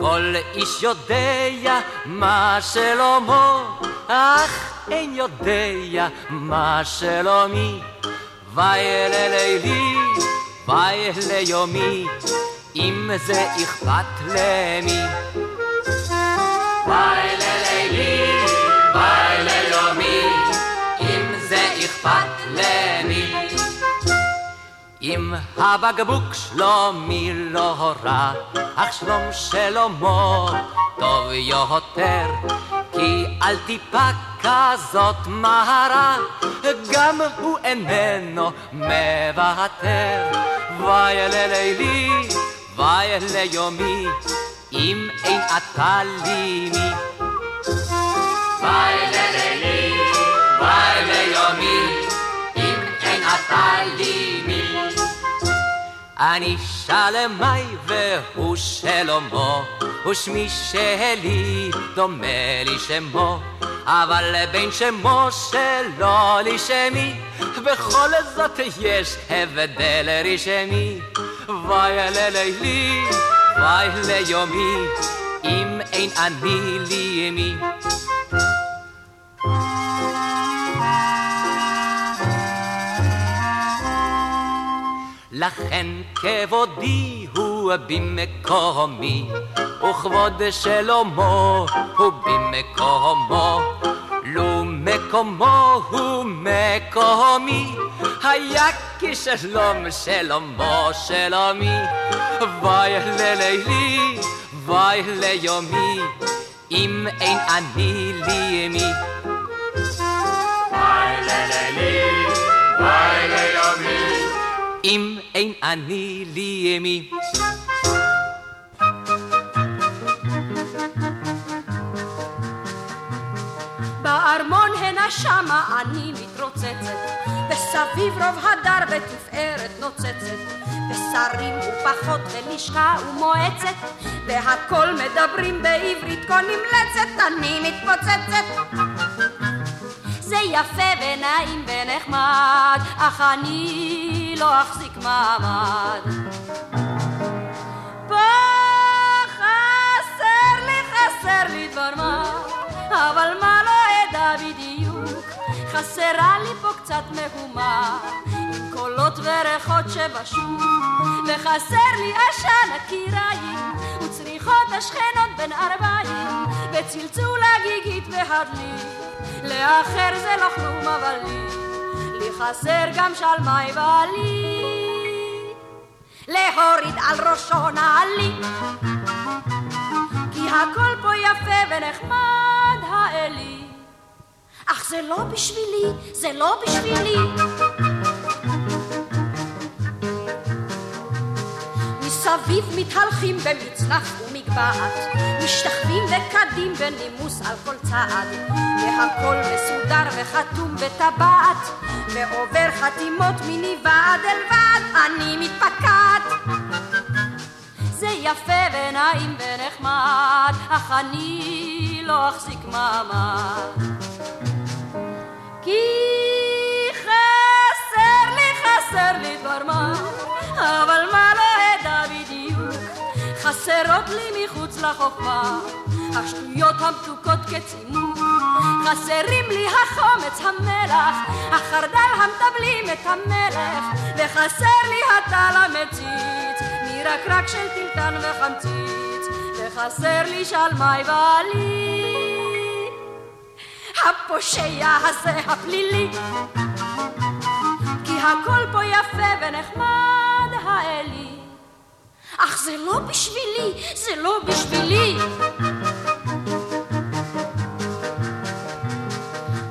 כל איש יודע מה שלמה, אך אין יודע מה שלומי. וילה לילי, וילה יומי, אם זה אכפת למי. וילה אם הבקבוק שלומי לא רע, אך שלום שלמה טוב יותר, כי על טיפה כזאת מהרה, גם הוא איננו מוותר. וילה לילי, וילה יומי, אם אין אתה לי מי. וילה לילי, אני שלמי והוא שלמה, ושמי שלי דומה לי שמו, אבל בין שמו שלו לי שמי, בכל זאת יש הבדל רשמי. וילה לילי, וילה יומי, אם אין אני לי מי. לכן כבודי הוא במקומי, וכבוד שלמה הוא במקומו. לו מקומו הוא מקומי, היה כשלום שלמה שלומי. וילה לילי, וילה יומי, אם אין אני לי מי. וילה לילי, וילה יומי, אם אין אני לי מי. בארמון הנה שמה אני מתרוצצת, וסביב רוב הדר בתפארת נוצצת, ושרים ופחות ולשכה ומועצת, והכל מדברים בעברית כה נמלצת, אני מתפוצצת. זה יפה ונעים ונחמד, אך אני לא אחזיק מעמד. פה חסר לי, חסר לי דבר מה, אבל מה לא אדע בדיוק, חסרה לי פה קצת מהומה, עם קולות וריחות שבשוק, וחסר לי עשן הקיריים, וצריחות השכנות בין ארבעים, וצלצול הגיגית והדלי, לאחר זה לא כלום אבל לי, לי חסר גם שלמי ועלי. להוריד על ראשו נעלי. כי הכל פה יפה ונחמד האלי. אך זה לא בשבילי, זה לא בשבילי. מסביב מתהלכים במצנח ומגבעת, משתחווים וקדים בנימוס על כל צעד, והכל מסודר וחתום בטבעת, ועובר חתימות מני ועד אל ועד, אני מתפקעת. זה יפה ונעים ונחמד, אך אני לא אחזיק מעמד. כי חסרות לי מחוץ לחוכמה, השטויות המתוקות כצימוק, חסרים לי החומץ, המלח, החרדל המטבלים את המלך, וחסר לי הטל המציץ, מרקרק של טלטן וחמציץ, וחסר לי שלמי בעלי. הפושע הזה הפלילי כי הכל פה יפה ונחמד אך זה לא בשבילי, זה לא בשבילי.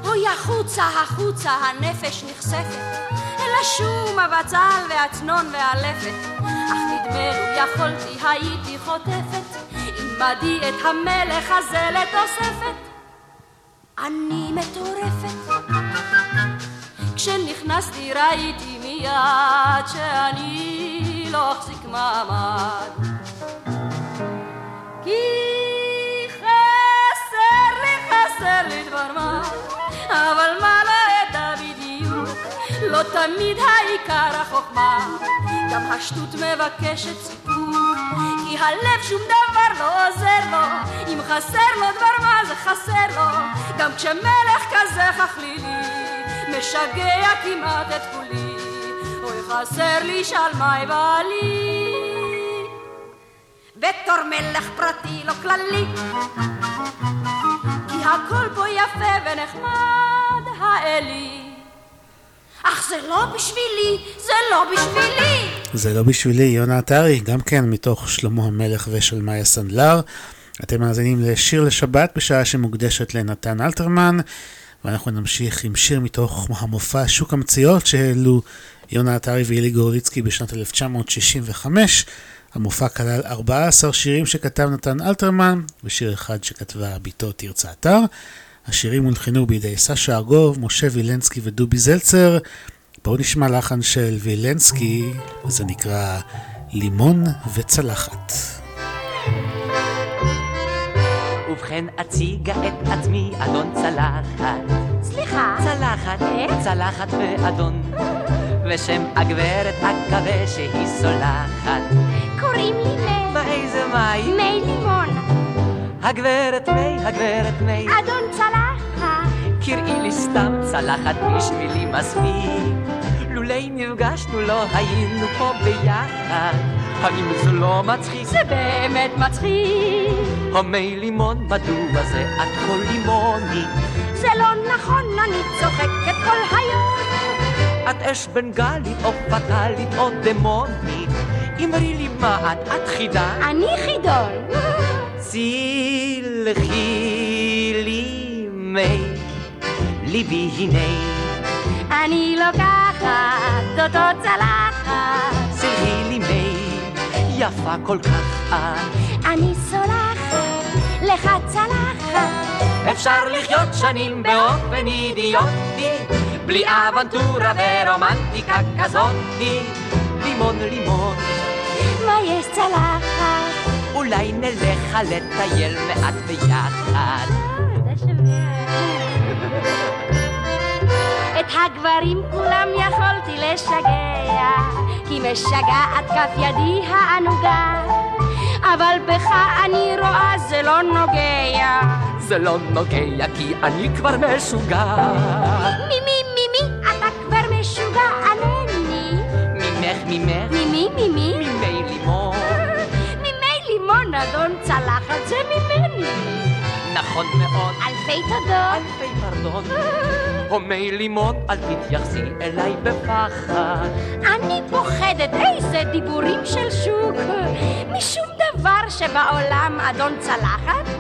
אוי החוצה, החוצה, הנפש נחשפת. אל השום, הבצל והצנון והלפת. אך נדמה לו יכולתי, הייתי חוטפת. עמדי את המלך הזה לתוספת. אני מטורפת. כשנכנסתי ראיתי מיד שאני לא אחזיק מעמד. כי חסר לי, חסר לי דבר מה, אבל מה לא אדע בדיוק, לא תמיד העיקר החוכמה, גם השטות מבקשת סיפור, כי הלב שום דבר לא עוזר לו, אם חסר לו דבר מה זה חסר לו, גם כשמלך כזה חכלילי, משגע כמעט את כולי, אוי חסר לי שלמי בעלי. בתור מלך פרטי לא כללי, כי הכל פה יפה ונחמד האלי. אך זה לא בשבילי, זה לא בשבילי. זה לא בשבילי, יונה עטרי, גם כן מתוך שלמה המלך ושלמיה סנדלר. אתם מאזינים לשיר לשבת בשעה שמוקדשת לנתן אלתרמן, ואנחנו נמשיך עם שיר מתוך המופע שוק המציאות שהעלו יונה עטרי ואילי גורליצקי בשנת 1965. המופע כלל 14 שירים שכתב נתן אלתרמן, ושיר אחד שכתבה בתו תרצה אתר. השירים הולחנו בידי סשה ארגוב, משה וילנסקי ודובי זלצר. בואו נשמע לחן של וילנסקי, זה נקרא לימון וצלחת. ובכן אציגה את עצמי אדון צלחת. סליחה. צלחת, צלחת ואדון. ושם הגברת אקווה שהיא סולחת. קוראים לי מי. מה איזה מי? מי לימון. הגברת מי, הגברת מי. אדון צלחת. קראי לי סתם צלחת בשבילי מספיק. לולי נפגשנו לא היינו פה ביחד. האם זה לא מצחיק? זה באמת מצחיק. המי לימון, מדוע זה את כל לימונית? זה לא נכון, אני צוחקת כל היום. את אש בנגלית או פטאלית או דמונית. אמרי לי מה את, את חידה? אני חידון. צילחי לי מי ליבי הנה. אני לוקחת אותו צלחת. צילחי לי מי יפה כל כך את. אני סולחת לך צלחת. אפשר לחיות שנים באופן אידיוטי, בלי אבנטורה ורומנטיקה כזאתי. לימון לימון. מה יש צלחת? אולי נלך לטייל מעט ביחד. את הגברים כולם יכולתי לשגע, כי משגעת כף ידי הענוגה. אבל בך אני רואה זה לא נוגע. זה לא נוגע כי אני כבר משוגע. מי מי מי מי אתה כבר משוגע ענני. ממך ממך. ממי ממי? ממי לימון. ממי לימון אדון צלחת זה ממני. נכון מאוד. אלפי תודות. אלפי פרדון. הומי לימון, אל תתייחסי אליי בפחד. אני פוחדת, איזה דיבורים של שוק. משום דבר שבעולם, אדון צלחת,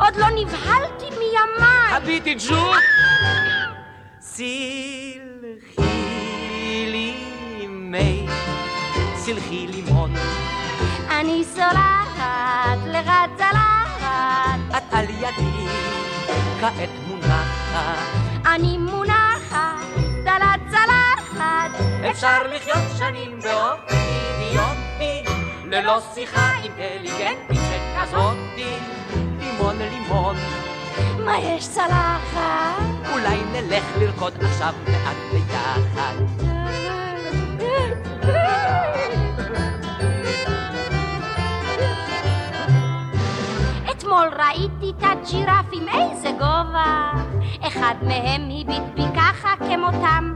עוד לא נבהלתי מימיי. הביטי ג'וק! סלחי לי מי, סלחי לימון. אני סולחת לך צלחת. את על ידי כעת מונחת. אני מונחת על הצלחת. אפשר לחיות שנים באופן אידיוטי, ללא שיחה אינטליגנטית שכזאתי. לימון לימון. מה יש צלחת? אולי נלך לרקוד עכשיו מעט ביחד. אתמול ראיתי את הג'ירפים, איזה גובה. אחד מהם הביט בי ככה כמותם,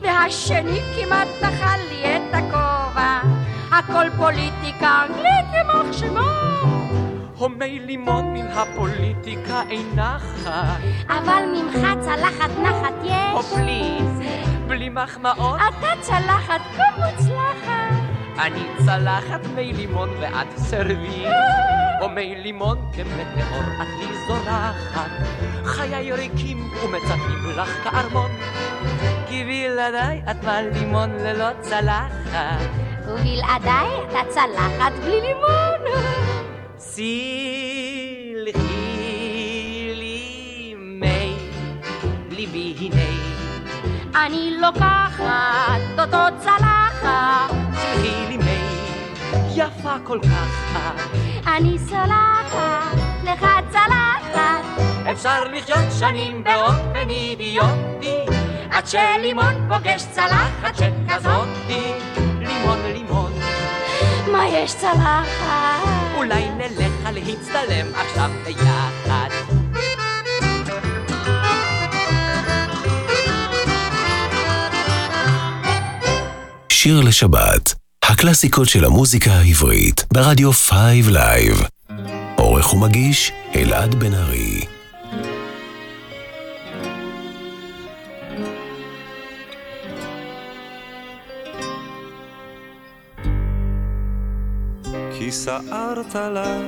והשני כמעט נחל לי את הכובע. הכל פוליטיקה אנגלית יימח שמו. הומי לימון מן הפוליטיקה אינה חי. אבל ממך צלחת נחת או יש. פליז, בלי מחמאות. אתה צלחת כה מוצלחת. אני צלחת מי לימון ואת סרוויס. או מי לימון כמטאור את לי זורחת. חיי ריקים ומצפים לך כארמון. כי בלעדיי את בלימון ללא צלחת. ובלעדיי אתה צלחת בלי לימון. סלחי לי מי ליבי הנה. אני לוקחת אותו צלחת. סלחי לי מי יפה כל כך. אני סולחת לך צלחת. אפשר לחיות שנים באופן אידיוטי עד שלימון פוגש צלחת שכזאתי לימון לימון מה יש צלחת? אולי נלך להצטלם עכשיו ביחד שיר לשבת, הקלאסיקות של המוזיקה העברית, ברדיו 5 Live. עורך ומגיש, אלעד בן ארי. כי סערת עליי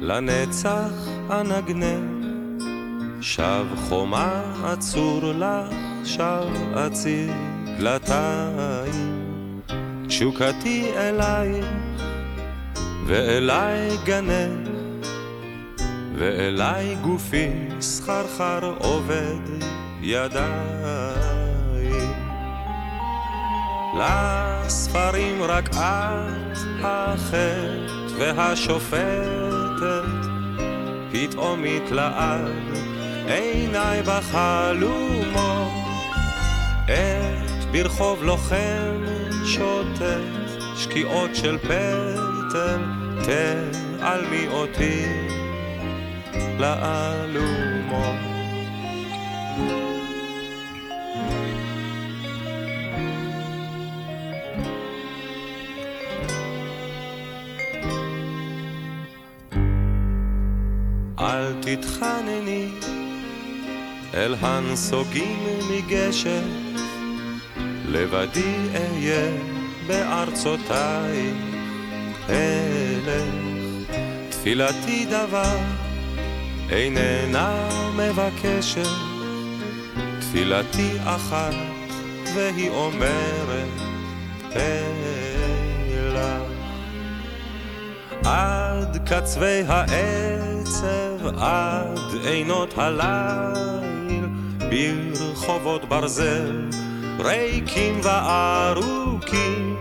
לנצח אנגנך, שווא חומה אצור לך, שב אציר דלתיים. תשוקתי אלייך ואליי גנך, ואליי גופי סחרחר עובד ידיים. לספרים רק את החטא והשופטת, פתאום התלעד עיניי בחלומות, עת ברחוב לוחם שוטט, שקיעות של פטל, תעלמי אותי לאלומות. אל תתחנני אל הנסוגים מגשם, לבדי אהיה בארצותיי אלך. תפילתי דבר איננה מבקשת, תפילתי אחת והיא אומרת אלה. עד קצווי העצב, עד עינות הליל, ברחובות ברזל, ריקים וארוכים.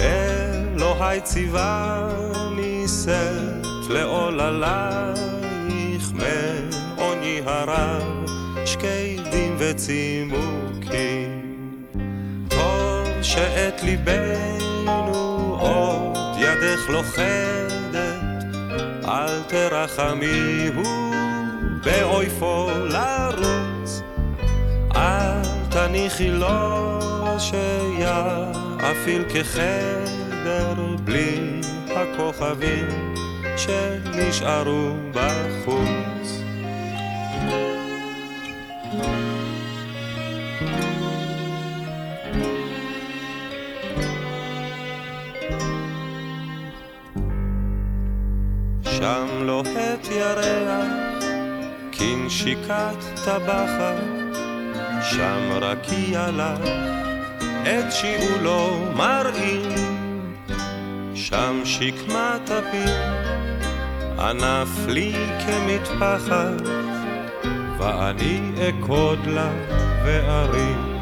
אלוהי ציווני שאת לעוללייך, מעוני הרב, שקדים וצימוקים. טוב שאת ליבנו עוד ידך לוכדת, אל תרחמי הוא באויפו לרוץ, אל תניחי לו שיפעיל כחדר בלי הכוכבים שנשארו בחוץ. שם לוהט ירח, כנשיקת טבחת, שם רקיע לך, את שיעולו מראים, שם שקמת הפיר, ענף לי כמטפחת, ואני אכוד לה וארים.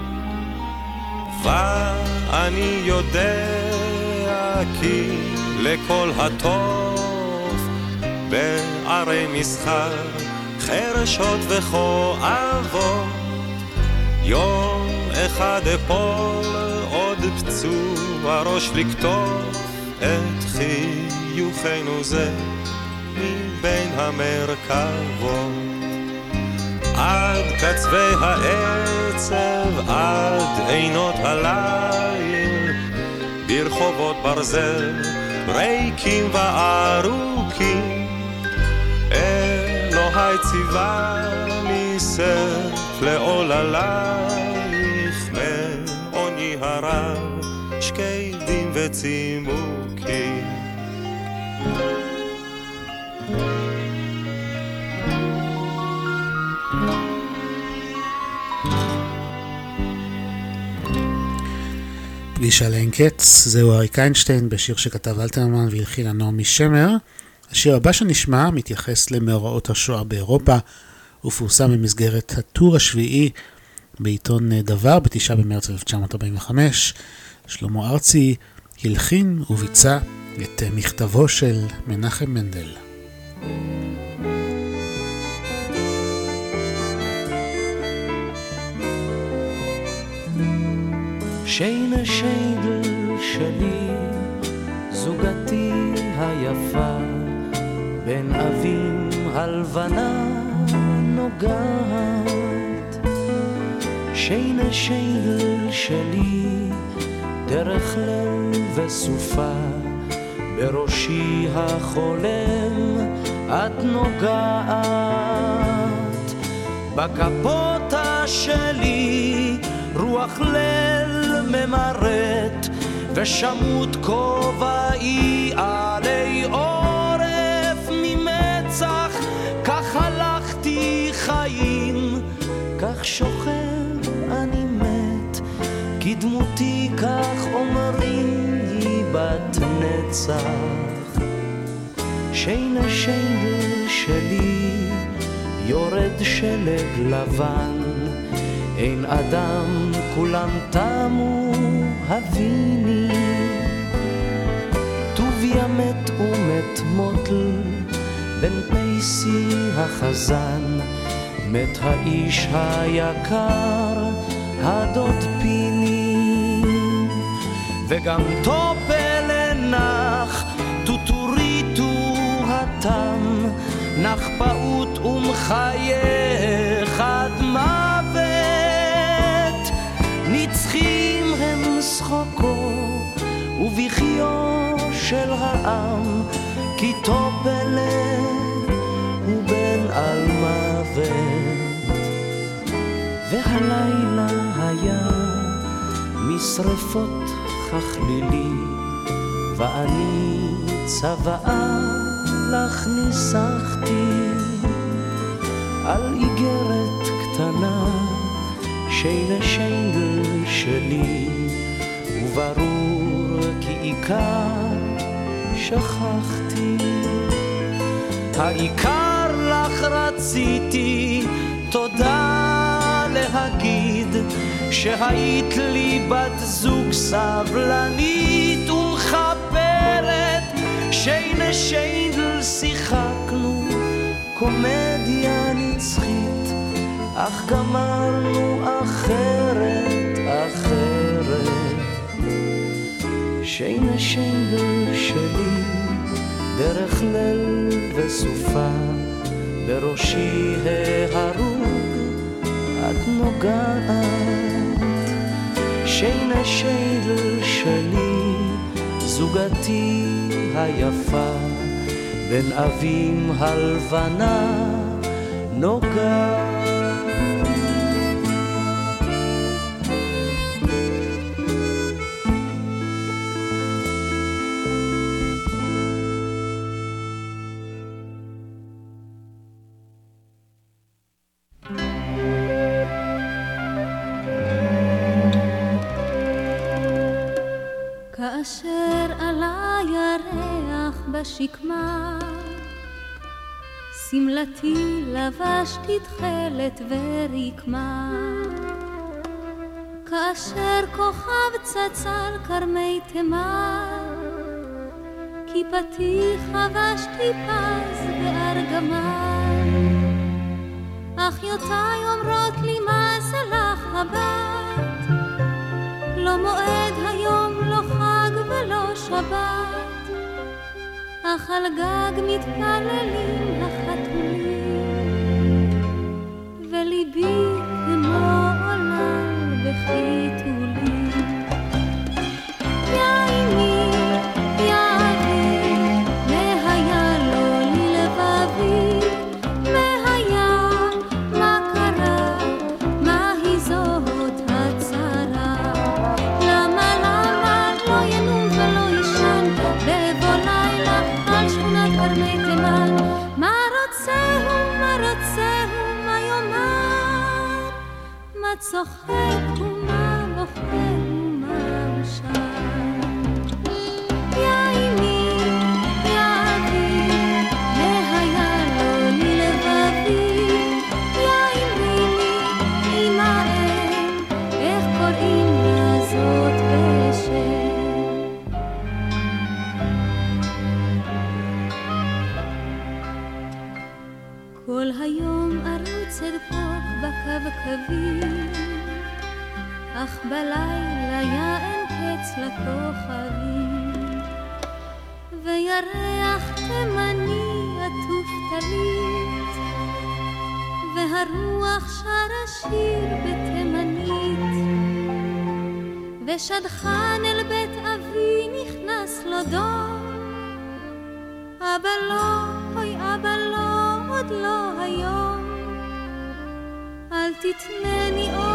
ואני יודע כי לכל הטוב בערי מסחר, חרשות וכואבות. יום אחד אפול, עוד פצוע ראש לקטוף את חיוכנו זה מבין המרכבות. עד קצווי העצב, עד עינות הליל, ברחובות ברזל, ריקים וארוכים. אלוהי ציווה מסף לעוללייך, מעוני הרב, שקדים וצימוקים. פגישה לאין קץ, זהו אריק איינשטיין בשיר שכתב אלתרמן והלחינה נעמי שמר. השיר הבא שנשמע מתייחס למאורעות השואה באירופה, ופורסם במסגרת הטור השביעי בעיתון דבר בתשעה במרץ 1945. שלמה ארצי הלחין וביצע את מכתבו של מנחם מנדל. שיינה שיידל שלי, זוגתי היפה, הלבנה נוגעת. שיינה שיידל שלי, דרך לב וסופה, בראשי החולם את נוגעת. בכפותה שלי רוח ליל ממרט, ושמוט כובעי עלי עורף כי דמותי כך אומרים היא בת נצח. שינה שינה שלי, יורד שלג לבן, אין אדם, כולם תמו, הביני. טוביה מת ומת מוטל, בן פייסי החזן, מת האיש היקר, הדוד פיני. וגם טופל'ה טוטוריטו התם, נח פעוט ומחייך עד מוות. נצחים הם שחוקו ובכיו של העם, כי טופל'ה הוא בן אלמוות. והלילה היה משרפות ככלילי, ואני צוואה לך ניסחתי על איגרת קטנה שינה שיינדל שלי, וברור כי עיקר שכחתי. העיקר לך רציתי תודה להגיד שהיית לי בת זוג סבלנית ומחברת שינה שיינדל שיחקנו קומדיה נצחית אך גמרנו אחרת, אחרת. שינה שינה שלי, דרך ליל וסופה, בראשי ההרוג, את נוגעת. שינה שינה שלי, זוגתי היפה, בין אבים הלבנה נוגעת. שמלתי לבשתי תכלת ורקמה. כאשר כוכב על כרמי תימן, כיפתי חבשתי פז וארגמן. אחיותיי אומרות לי מה זה לך הבת, לא מועד היום, לא חג ולא שבת, אך על גג מתפללים החתולים, וליבי כמו עולם בחיתולים. אם, איך קוראים לזאת בשם. כל היום ארוץ אדפוק בקווקבים, אך בלילה יען קץ לכוכבים, וירח תימני עטוף טלית, והרוח שרה שיר בתימנית, ושדכן אל בית אבי נכנס לו דום, אבא לא, אוי אבא לא, עוד לא היום. אל תתנני עוד,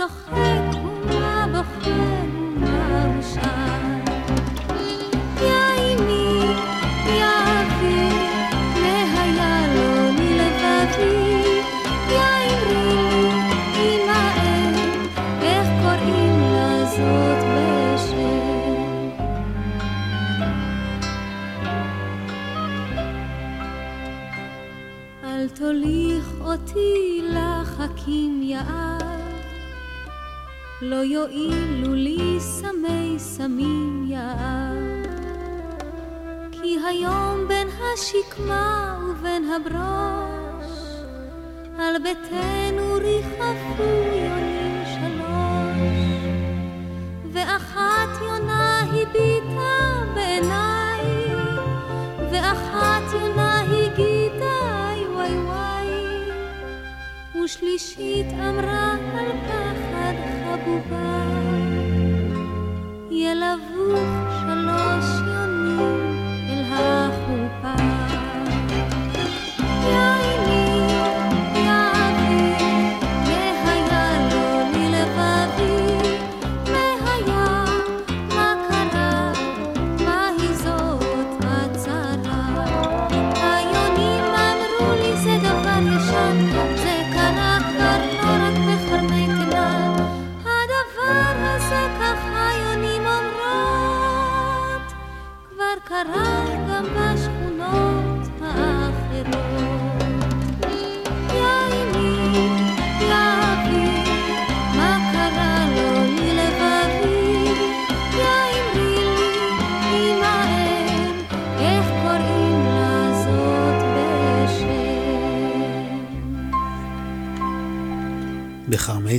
אל תוליך אותי לחכים לא יועילו לי סמי סמים יער. כי היום בין השקמה ובין הברוש, על ביתנו ריחפו יונים שלוש, ואחת יונה הביטה בעיניי, ואחת יונה ושלישית אמרה על פחד חבובה, ילבוך שלוש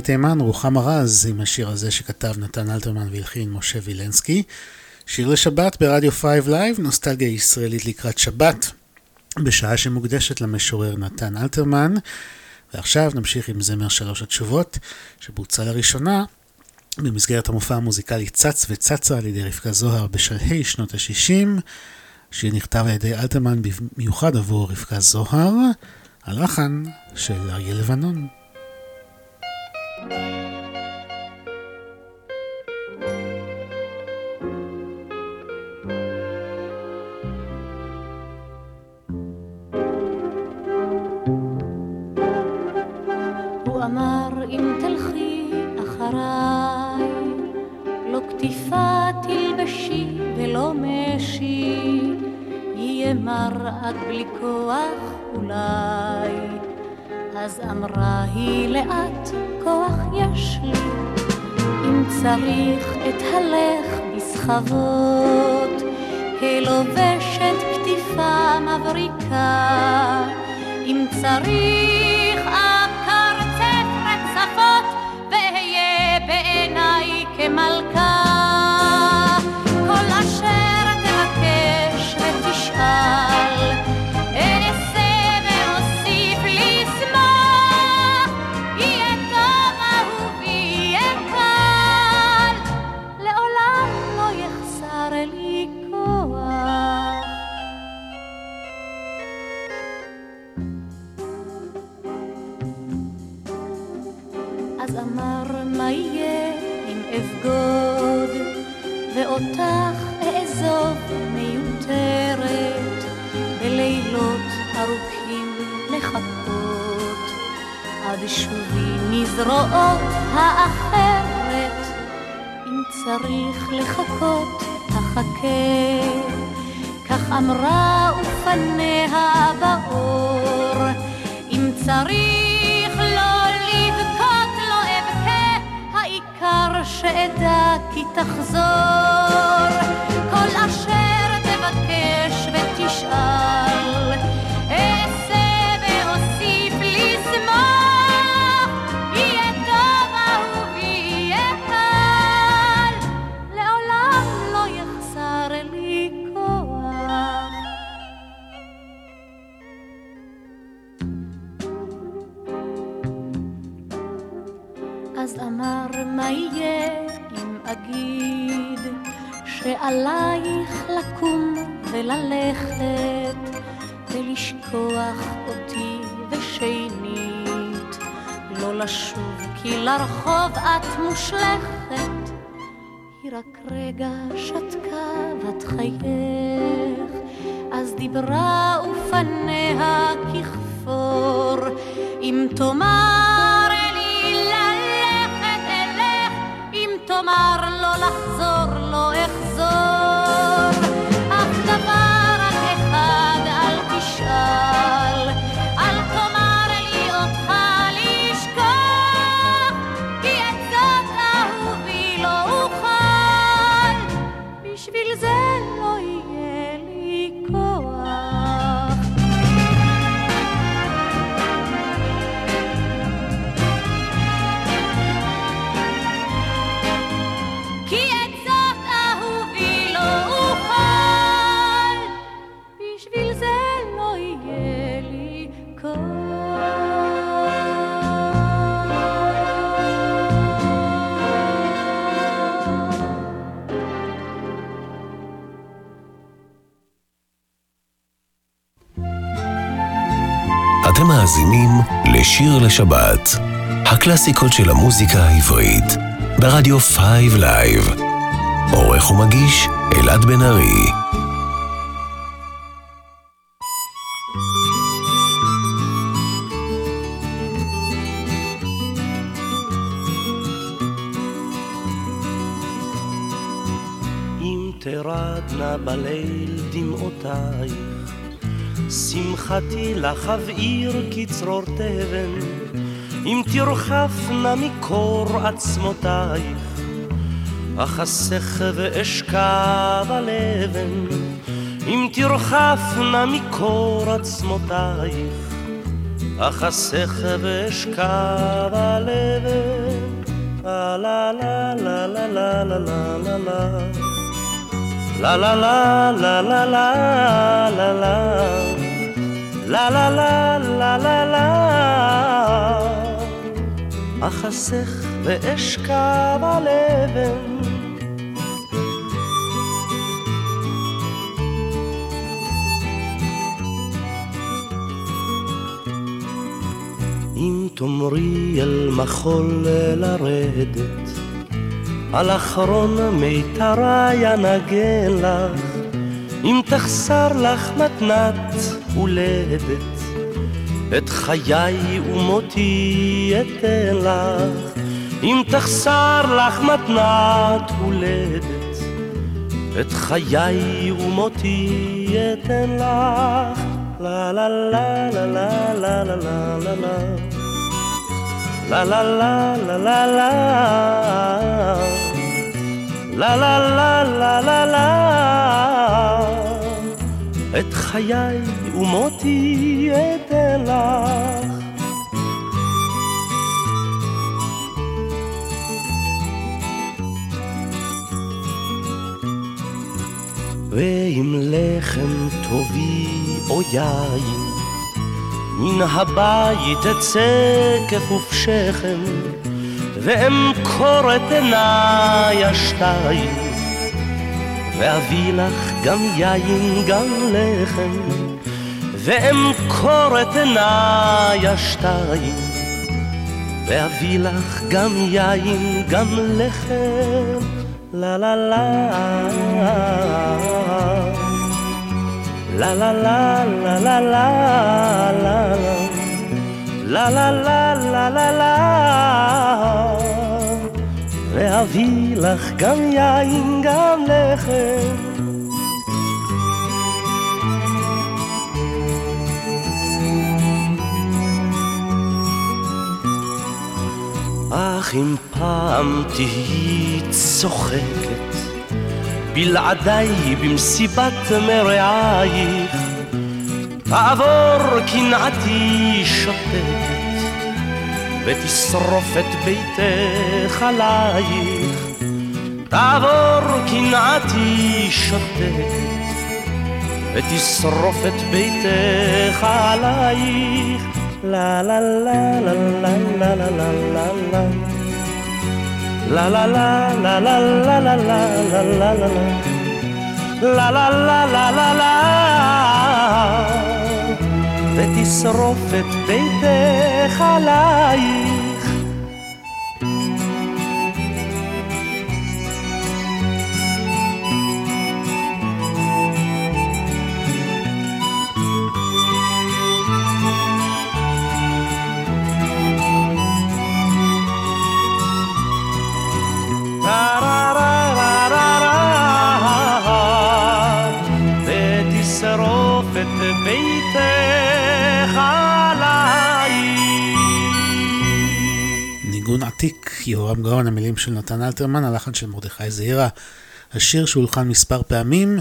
תימן, רוחמה רז, עם השיר הזה שכתב נתן אלתרמן והלחין משה וילנסקי. שיר לשבת ברדיו 5 Live, נוסטלגיה ישראלית לקראת שבת, בשעה שמוקדשת למשורר נתן אלתרמן. ועכשיו נמשיך עם זמר שלוש התשובות, שבוצע לראשונה במסגרת המופע המוזיקלי צץ וצצה על ידי רבקה זוהר בשלהי שנות ה-60. השיר נכתב על ידי אלתרמן במיוחד עבור רבקה זוהר, הלחן של אריה לבנון. עד בלי כוח אולי. אז אמרה היא לאט, כוח יש לי, אם צריך את הלך בסחבות, כלובשת כתיפה מבריקה, אם צריך אקרצף רצפות, ואהיה בעיניי כמלכה. עד שובי מזרועות האחרת. אם צריך לחכות אחכה. כך אמרה ופניה באור. אם צריך לא לבכות לא אבכה. העיקר שאדע כי תחזור. כל אשר תבקש ותשאל אגיד שעלייך לקום וללכת ולשכוח אותי ושנית. לא לשוב כי לרחוב את מושלכת. היא רק רגע שתקה בת חייך. אז דיברה ופניה ככפור. אם תאמר לומר לא לך לשיר לשבת, הקלאסיקות של המוזיקה העברית, ברדיו 5 Live. עורך ומגיש אלעד בן ארי. אם תרדנה בליל דמעותייך, שמחתי לך אבעיר כצרור תבן, אם תרחפנה מקור עצמותייך, אחסך ואשכב על אבן, אם תרחפנה מקור עצמותייך, אחסך ואשכב על אבן. לה לה לה לה לה לה לה לה לה לה La la la la la la la La la la la la la אחסך ואשכב על אבן אם תאמרי אל מחול לרדת, על אחרון מיתרי אנגן לך, אם תחסר לך מתנת הולדת, את חיי ומותי אתן לך, אם תחסר לך מתנת הולדת, את חיי ומותי אתן לך. la la la la la la la la la la La la la la la la La la la la la la את חיי ומותי אתן לך ועם לחם טובי או יין, מן הבית אצא כפוף שכם, ואמכור את עיניי השתיים, ואביא לך גם יין גם לחם, ואמכור את עיניי השתיים, ואביא לך גם יין גם לחם, לה לה לה La la la la la la la La la la la la la ואביא לך גם יין גם לחם אך אם פעם תהיי צוחקת בלעדיי במסיבת מרעייך תעבור קנאתי שותקת ותשרוף את ביתך עלייך. תעבור קנאתי שותקת ותשרוף את ביתך עלייך לה לה לה לה לה לה לה לה לה La la la la la la la la la la la La la la la la la ותשרוף את ביתך עלייך עתיק, יהורם גאון, המילים של נתן אלתרמן, הלחן של מרדכי זעירה. השיר שהולחן מספר פעמים,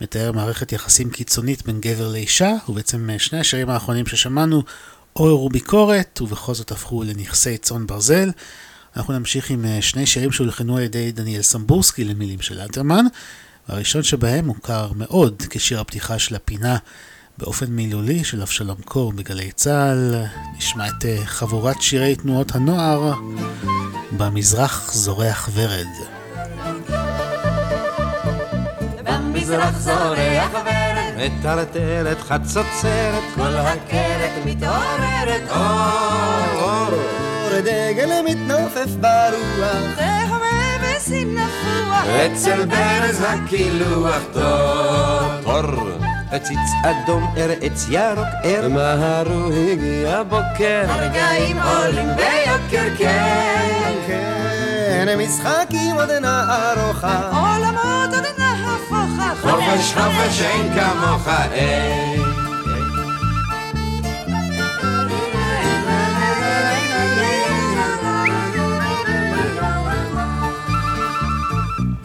מתאר מערכת יחסים קיצונית בין גבר לאישה, ובעצם שני השירים האחרונים ששמענו עוררו ביקורת, ובכל זאת הפכו לנכסי צאן ברזל. אנחנו נמשיך עם שני שירים שהולחנו על ידי דניאל סמבורסקי למילים של אלתרמן. הראשון שבהם מוכר מאוד כשיר הפתיחה של הפינה באופן מילולי של אבשלום קור בגלי צה"ל. נשמע את אה, חבורת שירי תנועות הנוער במזרח זורח ורד. במזרח זורח ורד, מטרטרת חצוצרת, כל הכרת מתעוררת, אור, אור, דגל מתנופף ברוח, תהווה וסינפוח, אצל ברז הקילוח טוב, טוב. עציץ אדום, ארץ ירוק, ער. מהרו הגיע בוקר. הרגעים עולים ביוקר, כן. כן, משחקים עוד נערוכה. עולמות עוד נהפוכה. חופש, חופש אין כמוך, אין.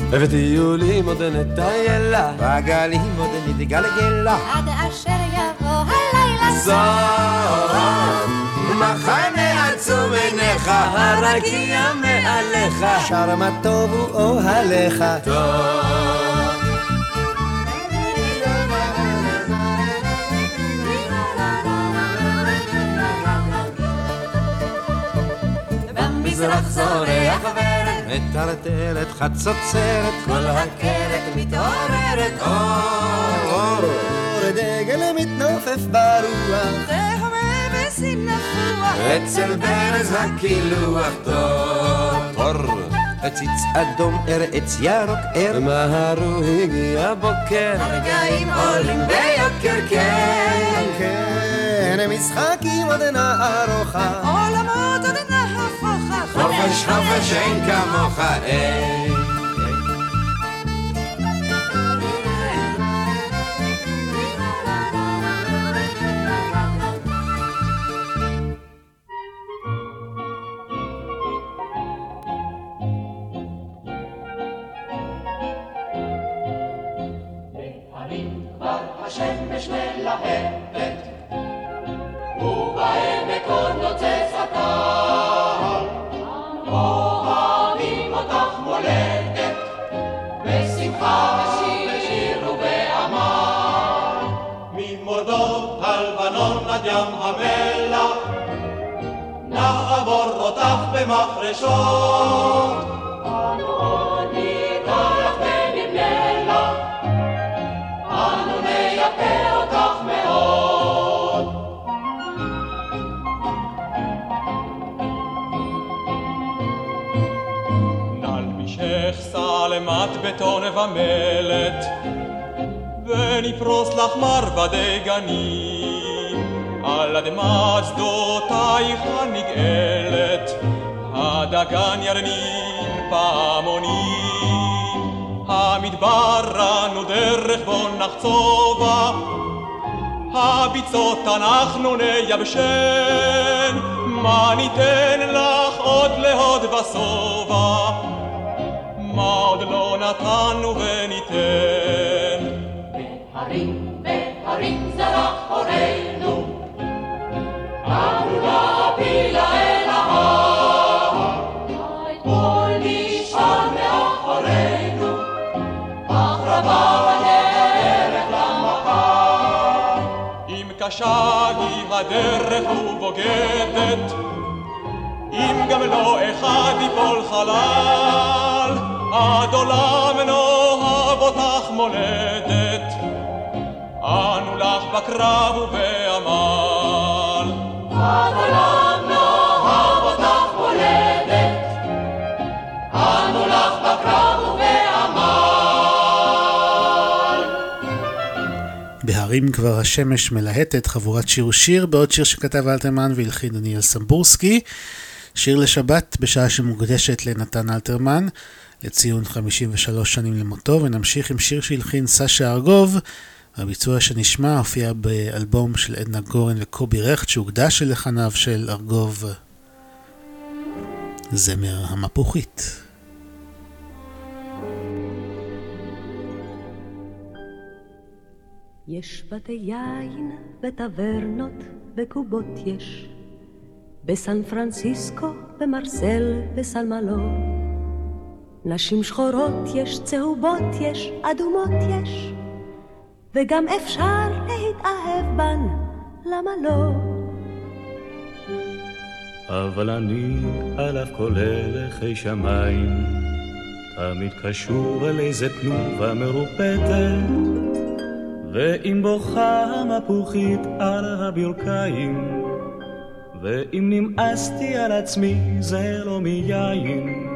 ובטיולים עוד נטיילה, בגלים עוד נתגלגלה, עד אשר יבוא הלילה סוף. מחנה עצום עיניך, הרקיע מעליך, שר מה טוב הוא אוהליך. טוב. במזרח זורח ורד, מטרטרת חצוצרת, כל הכרת מתעוררת, אור, אור, דגל מתנופף ברוח, תהווה אסין נפוח, אצל ברז הקילוח טוב. אור, עציץ אדום, ער עץ ירוק, ער. מהרו הגיע בוקר, הרגעים עולים ביוקר, כן. כן, משחקים עוד אינה ארוכה. עולמות עוד. חופש חופש אין כמוך, אין. ירנין פעמונים. המדבר אנו דרך בו נחצובה, הביצות אנחנו נייבשן, מה ניתן לך עוד להוד ושובע? מה עוד לא נתנו וניתן? קשה היא הדרך ובוגדת, אם גם לא אחד ייפול חלל, עד עולם נאהב אותך מולדת, אנו לך בקרב ובעמל. עד עולם בהרים כבר השמש מלהטת, חבורת שיר ושיר, בעוד שיר שכתב אלתרמן והלחין דניאל סמבורסקי. שיר לשבת בשעה שמוקדשת לנתן אלתרמן, לציון 53 שנים למותו, ונמשיך עם שיר שהלחין סשה ארגוב. הביצוע שנשמע הופיע באלבום של עדנה גורן וקובי רכט שהוקדש ללחניו של ארגוב זמר המפוחית. יש בתי יין וטברנות וקובות יש, בסן פרנסיסקו, במרסל, בסלמלו. נשים שחורות יש, צהובות יש, אדומות יש, וגם אפשר להתאהב בן, למה לא? אבל אני על אף כל הלכי שמיים, תמיד קשור אל איזה תנובה מרופטת, ואם בוכה המפוחית על הברכיים, ואם נמאסתי על עצמי זה לא מיין,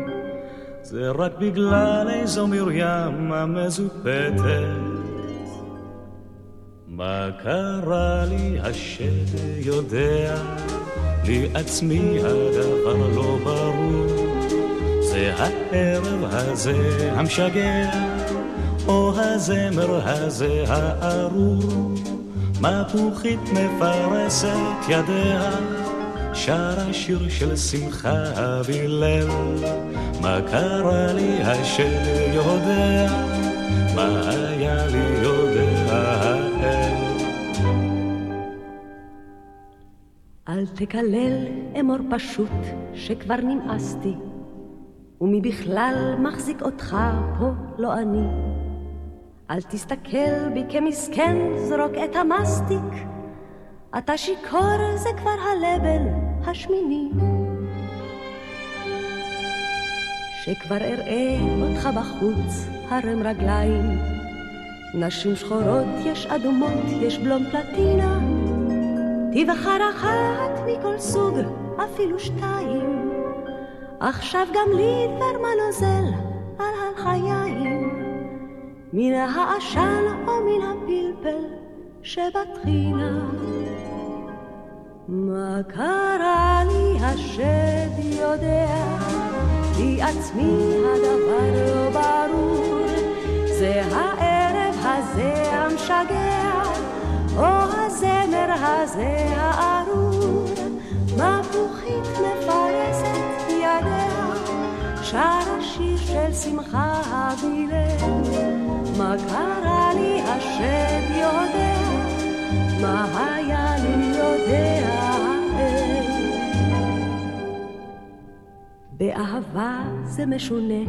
זה רק בגלל איזו מרים המזופתת. מה קרה לי השד יודע, לי עצמי הדבר לא ברור. זה הערב הזה המשגע, או הזמר הזה הארור. מפוחית מפרסת ידיה, שרה שיר של שמחה והלל. מה קרה לי השד יודע, מה היה לי יודע האל. אל תקלל, אמור פשוט, שכבר נמאסתי, ומי בכלל מחזיק אותך פה, לא אני. אל תסתכל בי כמסכן, זרוק את המסטיק. אתה שיכור, זה כבר הלבל השמיני. שכבר אראה אותך בחוץ, הרם רגליים. נשים שחורות יש אדומות, יש בלום פלטינה. תבחר אחת מכל סוג, אפילו שתיים. עכשיו גם לי דבר מה נוזל על החיים. מן העשן או מן הפלפל שבטחינה. מה קרה לי השד יודע, לי עצמי הדבר לא ברור, זה הערב הזה המשגע, או הזמר הזה הארור, מפוחית מפרסת ידיה, שר השיר של שמחה הווילל, מה קרה לי השד יודע, מה היה לי יודע. באהבה זה משונה,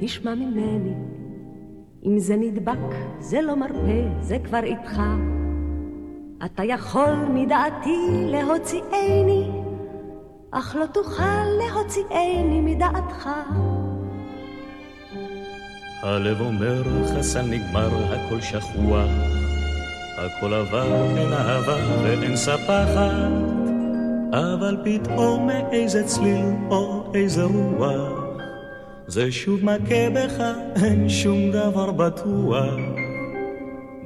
תשמע ממני. אם זה נדבק, זה לא מרפא, זה כבר איתך. אתה יכול מדעתי להוציאני, אך לא תוכל להוציאני מדעתך. הלב אומר, חסן נגמר, הכל שכוח. הכל עבר, אין אהבה ואין ספחת, אבל פתאום מאיזה צליל או איזה רוח, זה שוב מכה בך, אין שום דבר בטוח.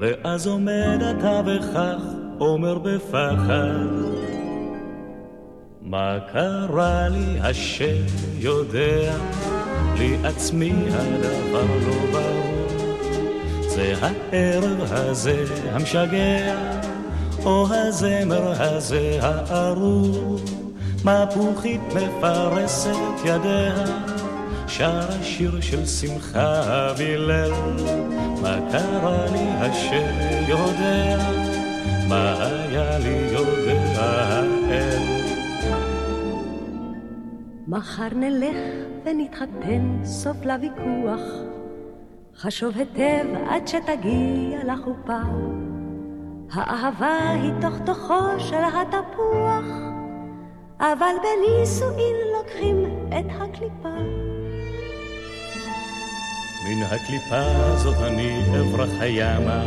ואז עומד אתה וכך אומר בפחד, מה קרה לי השם יודע, לי עצמי הדבר לא ברור. זה הערב הזה המשגע, או הזמר הזה הארור, מפוחית מפרסת ידיה, שר השיר של שמחה והלל, מה קרה לי השם יודע, מה היה לי יודע מחר נלך ונתחתן, סוף לוויכוח. חשוב היטב עד שתגיע לחופה. האהבה היא תוך תוכו של התפוח, אבל בנישואין לוקחים את הקליפה. מן הקליפה הזאת אני אברח הימה,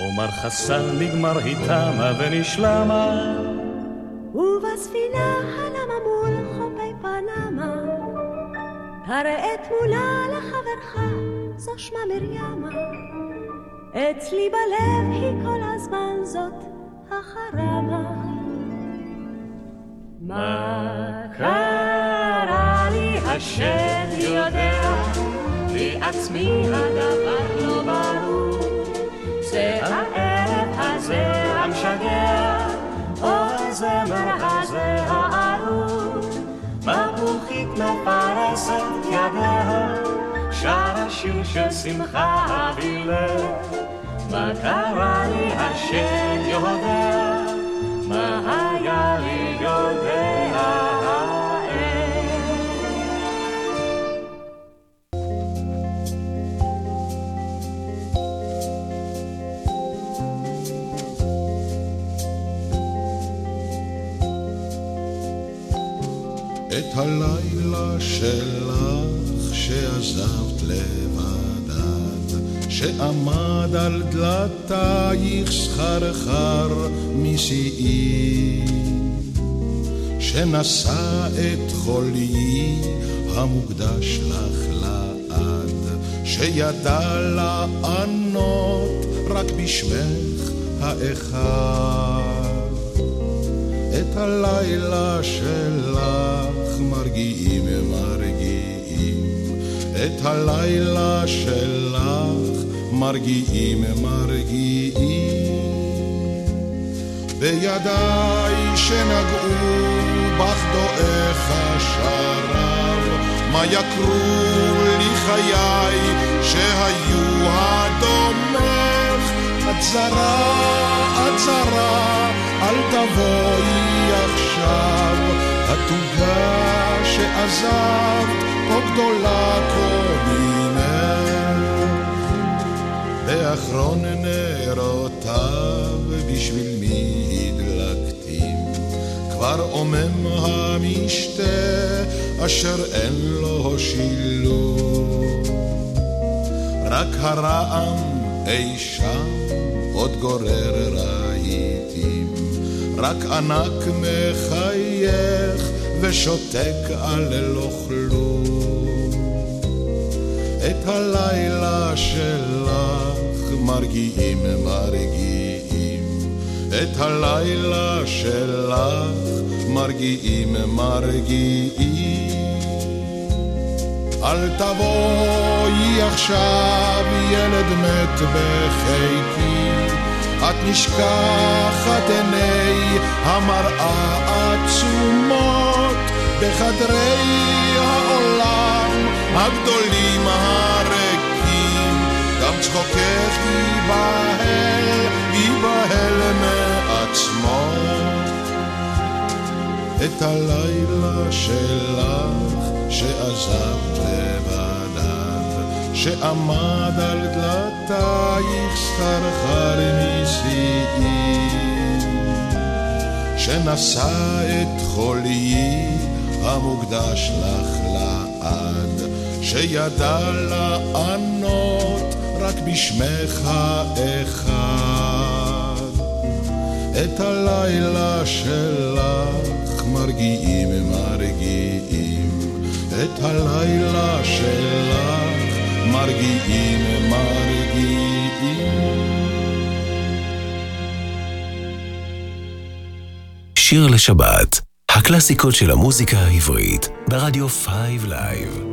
אומר חסן נגמר היא תמה ונשלמה. ובספינה פנמה, הראה תמונה לחברך. זו שמה מרימה. אצלי בלב היא כל הזמן זאת החרמה. מה קרה לי השד יודע, לי עצמי הדבר לא ברור. זה הערב הזה המשגע, או הזמר הזה מפוחית מפרסת ידיה שר השיר של שמחה והלל. מה קרה לי השם יודע, מה היה לי יודע. את הלילה שלך שעזבת לבדת, שעמד על דלתייך סחרחר משיאי, שנשא את חולי המוקדש לך לעד, שידע לענות רק בשמך האחד. את הלילה שלך מרגיעים מרגיעים, את הלילה שלך מרגיעים מרגיעים. בידיי שנגעו בך דועך השרב, מה יקרו לי חיי שהיו הדומך, את זרה, את זרה, אל תבואי עכשיו, התוגה שעזבת, כה גדולה כה ממך. באחרון נרותיו בשביל מי הדלקתים, כבר עומם המשתה אשר אין לו שילוב. רק הרעם אי שם עוד גורר רהיטים, רק ענק מחייך ושותק על לא כלום. את הלילה שלך מרגיעים מרגיעים, את הלילה שלך מרגיעים מרגיעים. אל תבואי עכשיו ילד מת בחיקי, את נשכחת עיני המראה עצומות בחדרי העולם הגדולים הריקים, גם צחוקך ייבהל, ייבהל מעצמו. את הלילה שלך שעזבת לבדיו, שעמד על דלתייך סחרחר משיאים, שנשא את חוליי המוקדש לך לעד, שידע לענות רק בשמך אחד. את הלילה שלך מרגיעים מרגיעים את הלילה שלך מרגיעים מרגיעים שיר לשבת, הקלאסיקות של המוזיקה העברית, ברדיו 5 Live.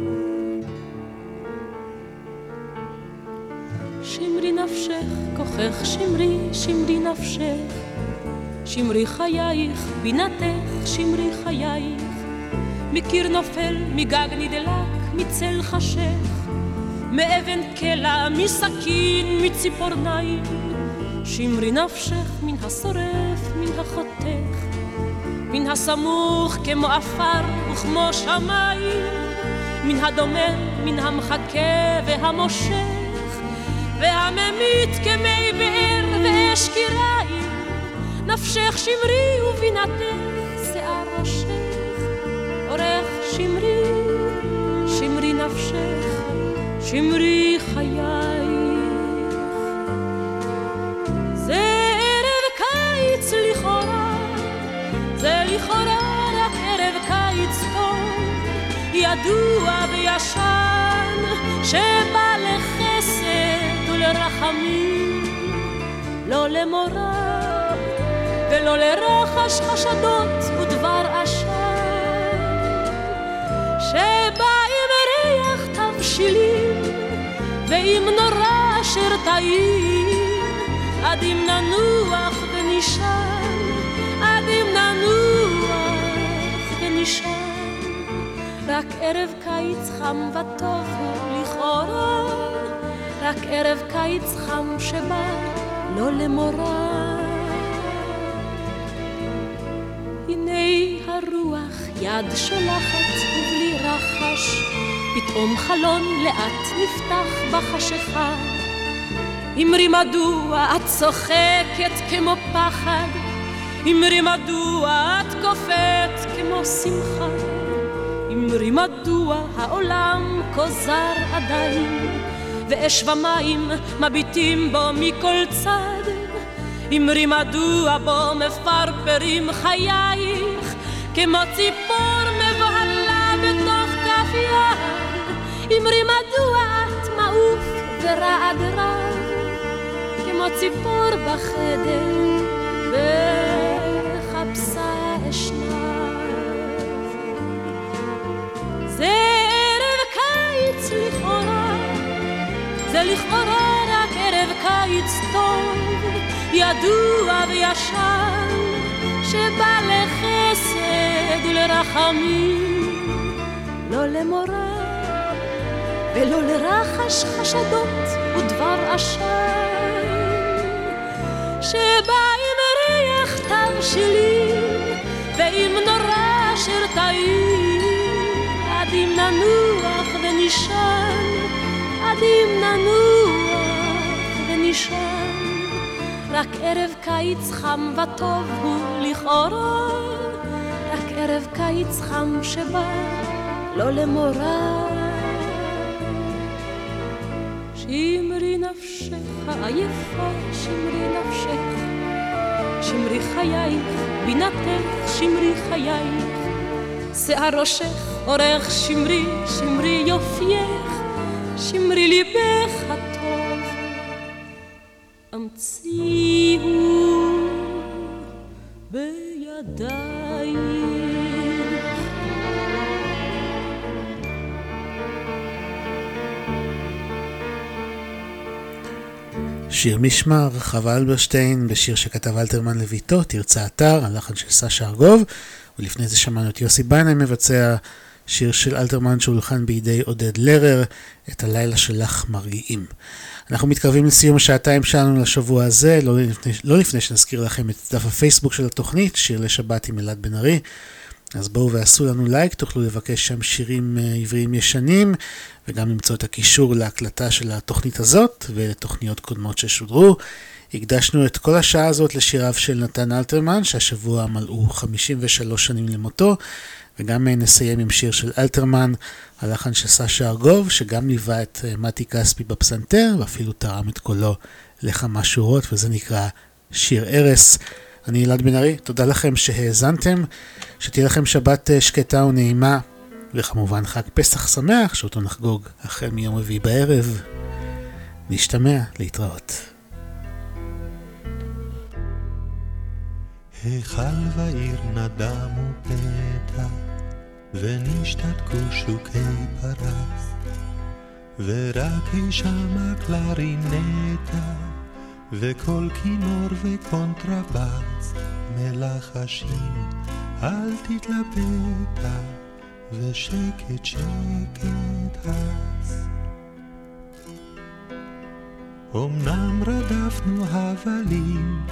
שמרי נפשך, כוחך שמרי, שמרי נפשך. שמרי חייך, בינתך, שמרי חייך. מקיר נופל, מגג נדלק, מצל חשך. מאבן קלע, מסכין, מציפורניים. שמרי נפשך מן השורף, מן החותך. מן הסמוך כמו עפר וכמו שמיים. מן הדומם, מן המחכה והמושך. והממית כמי באר ואש קיריים. נפשך שמרי ובינתך שיער ראשך. אורך שמרי, שמרי נפשך, שמרי חייך. ידוע וישן, שבא לחסד ולרחמים, לא למורא ולא לרחש חשדות ודבר עשן, שבא עם ריח תבשילים ועם נורא אשר טעים, עד אם ננוח ונשען, עד אם ננוח ונשען. רק ערב קיץ חם וטוב הוא לכאורה, רק ערב קיץ חם שבא לא למורא. הנה הרוח יד שולחת ובלי רחש, פתאום חלון לאט נפתח בחשיכה. אמרי מדוע את צוחקת כמו פחד, אמרי מדוע את קופאת כמו שמחה, אמרי מדוע העולם כה זר עדיין, ואש ומים מביטים בו מכל צד. אמרי מדוע בו מפרפרים חייך, כמו ציפור מבוהלה בתוך כף יד. אמרי מדוע את מעוף ורעד רב, כמו ציפור בחדר, וחפשה אשנב. זה ערב קיץ לכאורה, זה לכאורה רק ערב קיץ טוב. ידוע וישן, שבא לחסד ולרחמים, לא למורא ולא לרחש חשדות ודבר עשן, שבא עם ריח תבשילים ועם נורא אשר ננוח ונשען, עד אם ננוח ונשען. רק ערב קיץ חם וטוב הוא לכאורה, רק ערב קיץ חם שבא לא למורא. שמרי נפשך עייפה, שמרי נפשך, שמרי חייך, בינתך שמרי חייך, שיער ראשך אורך שמרי, שמרי יופייך, שמרי ליבך הטוב. המציאו בידייך שיר משמר, חווה אלברשטיין, בשיר שכתב אלתרמן לביתו, תרצה אתר, הלחן של סשה ארגוב, ולפני זה שמענו את יוסי בנאי מבצע שיר של אלתרמן שהולחן בידי עודד לרר, את הלילה שלך מרגיעים. אנחנו מתקרבים לסיום השעתיים שלנו לשבוע הזה, לא לפני, לא לפני שנזכיר לכם את דף הפייסבוק של התוכנית, שיר לשבת עם אלעד בן ארי. אז בואו ועשו לנו לייק, תוכלו לבקש שם שירים אה, עבריים ישנים, וגם למצוא את הקישור להקלטה של התוכנית הזאת ולתוכניות קודמות ששודרו. הקדשנו את כל השעה הזאת לשיריו של נתן אלתרמן, שהשבוע מלאו 53 שנים למותו, וגם אה, נסיים עם שיר של אלתרמן, הלחן של סשה ארגוב, שגם ליווה את אה, מתי כספי בפסנתר, ואפילו תרם את קולו לכמה שורות, וזה נקרא שיר ארס. אני אלעד בן ארי, תודה לכם שהאזנתם, שתהיה לכם שבת אה, שקטה ונעימה, וכמובן חג פסח שמח, שאותו נחגוג החל מיום רביעי בערב. נשתמע, להתראות. היכל ועיר נדמו פתע, ונשתתקו שוקי פרס, ורק אי שמה קלרינטה, וכל כינור וקונטרבץ, מלחשים, אל תתלבטה, ושקט שקט אז. אמנם רדפנו הבלים,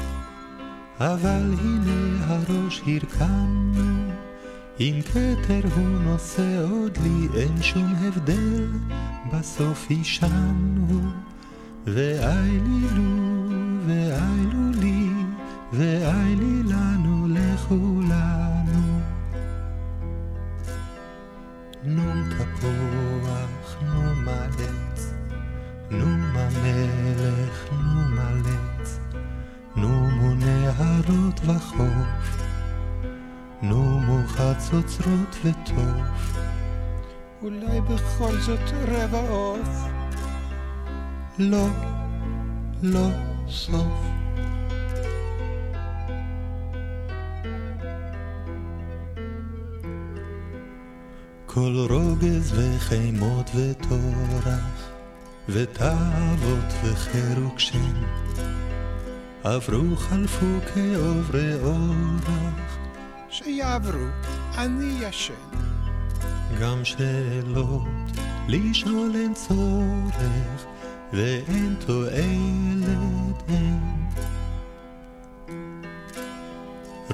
אבל הנה הראש הרכנו, אם כתר הוא נושא עוד לי, אין שום הבדל, בסוף הישנו, ואיילו, ואיילו לי, ואילי לנו לכולנו. נו תפוח, נו מלץ, נו מלך, נו מלץ. נו מו נהרות וחוף, נו מו חצוצרות וטוף. אולי בכל זאת רבע עוף? לא, לא סוף. כל רוגז וחימות וטורח, ותאוות וחירוק שם. עברו חלפו כעוברי אורח. שיעברו, אני ישן. גם שאלות לשאול אין צורך, ואין תועלת אין.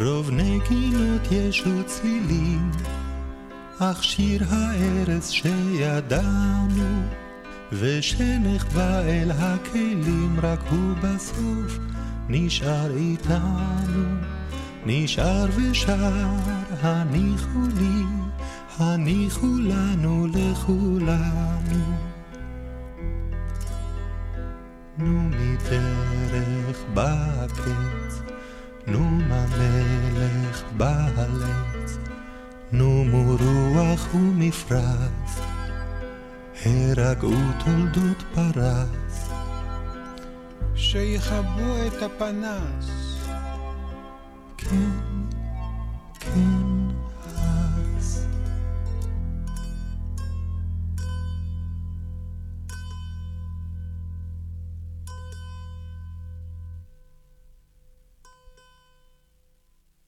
רוב נגינות יש וצלילים, אך שיר הארץ שידענו, ושנחבא אל הכלים רק הוא בסוף. נשאר איתנו, נשאר ושר, הניחו לי, הניחו לנו לכולנו. נו מדרך בקץ, נו מהמלך בהלץ, נו מרוח ומפרץ, הרגעו תולדות פרס. שיכבו את הפנס. can, can.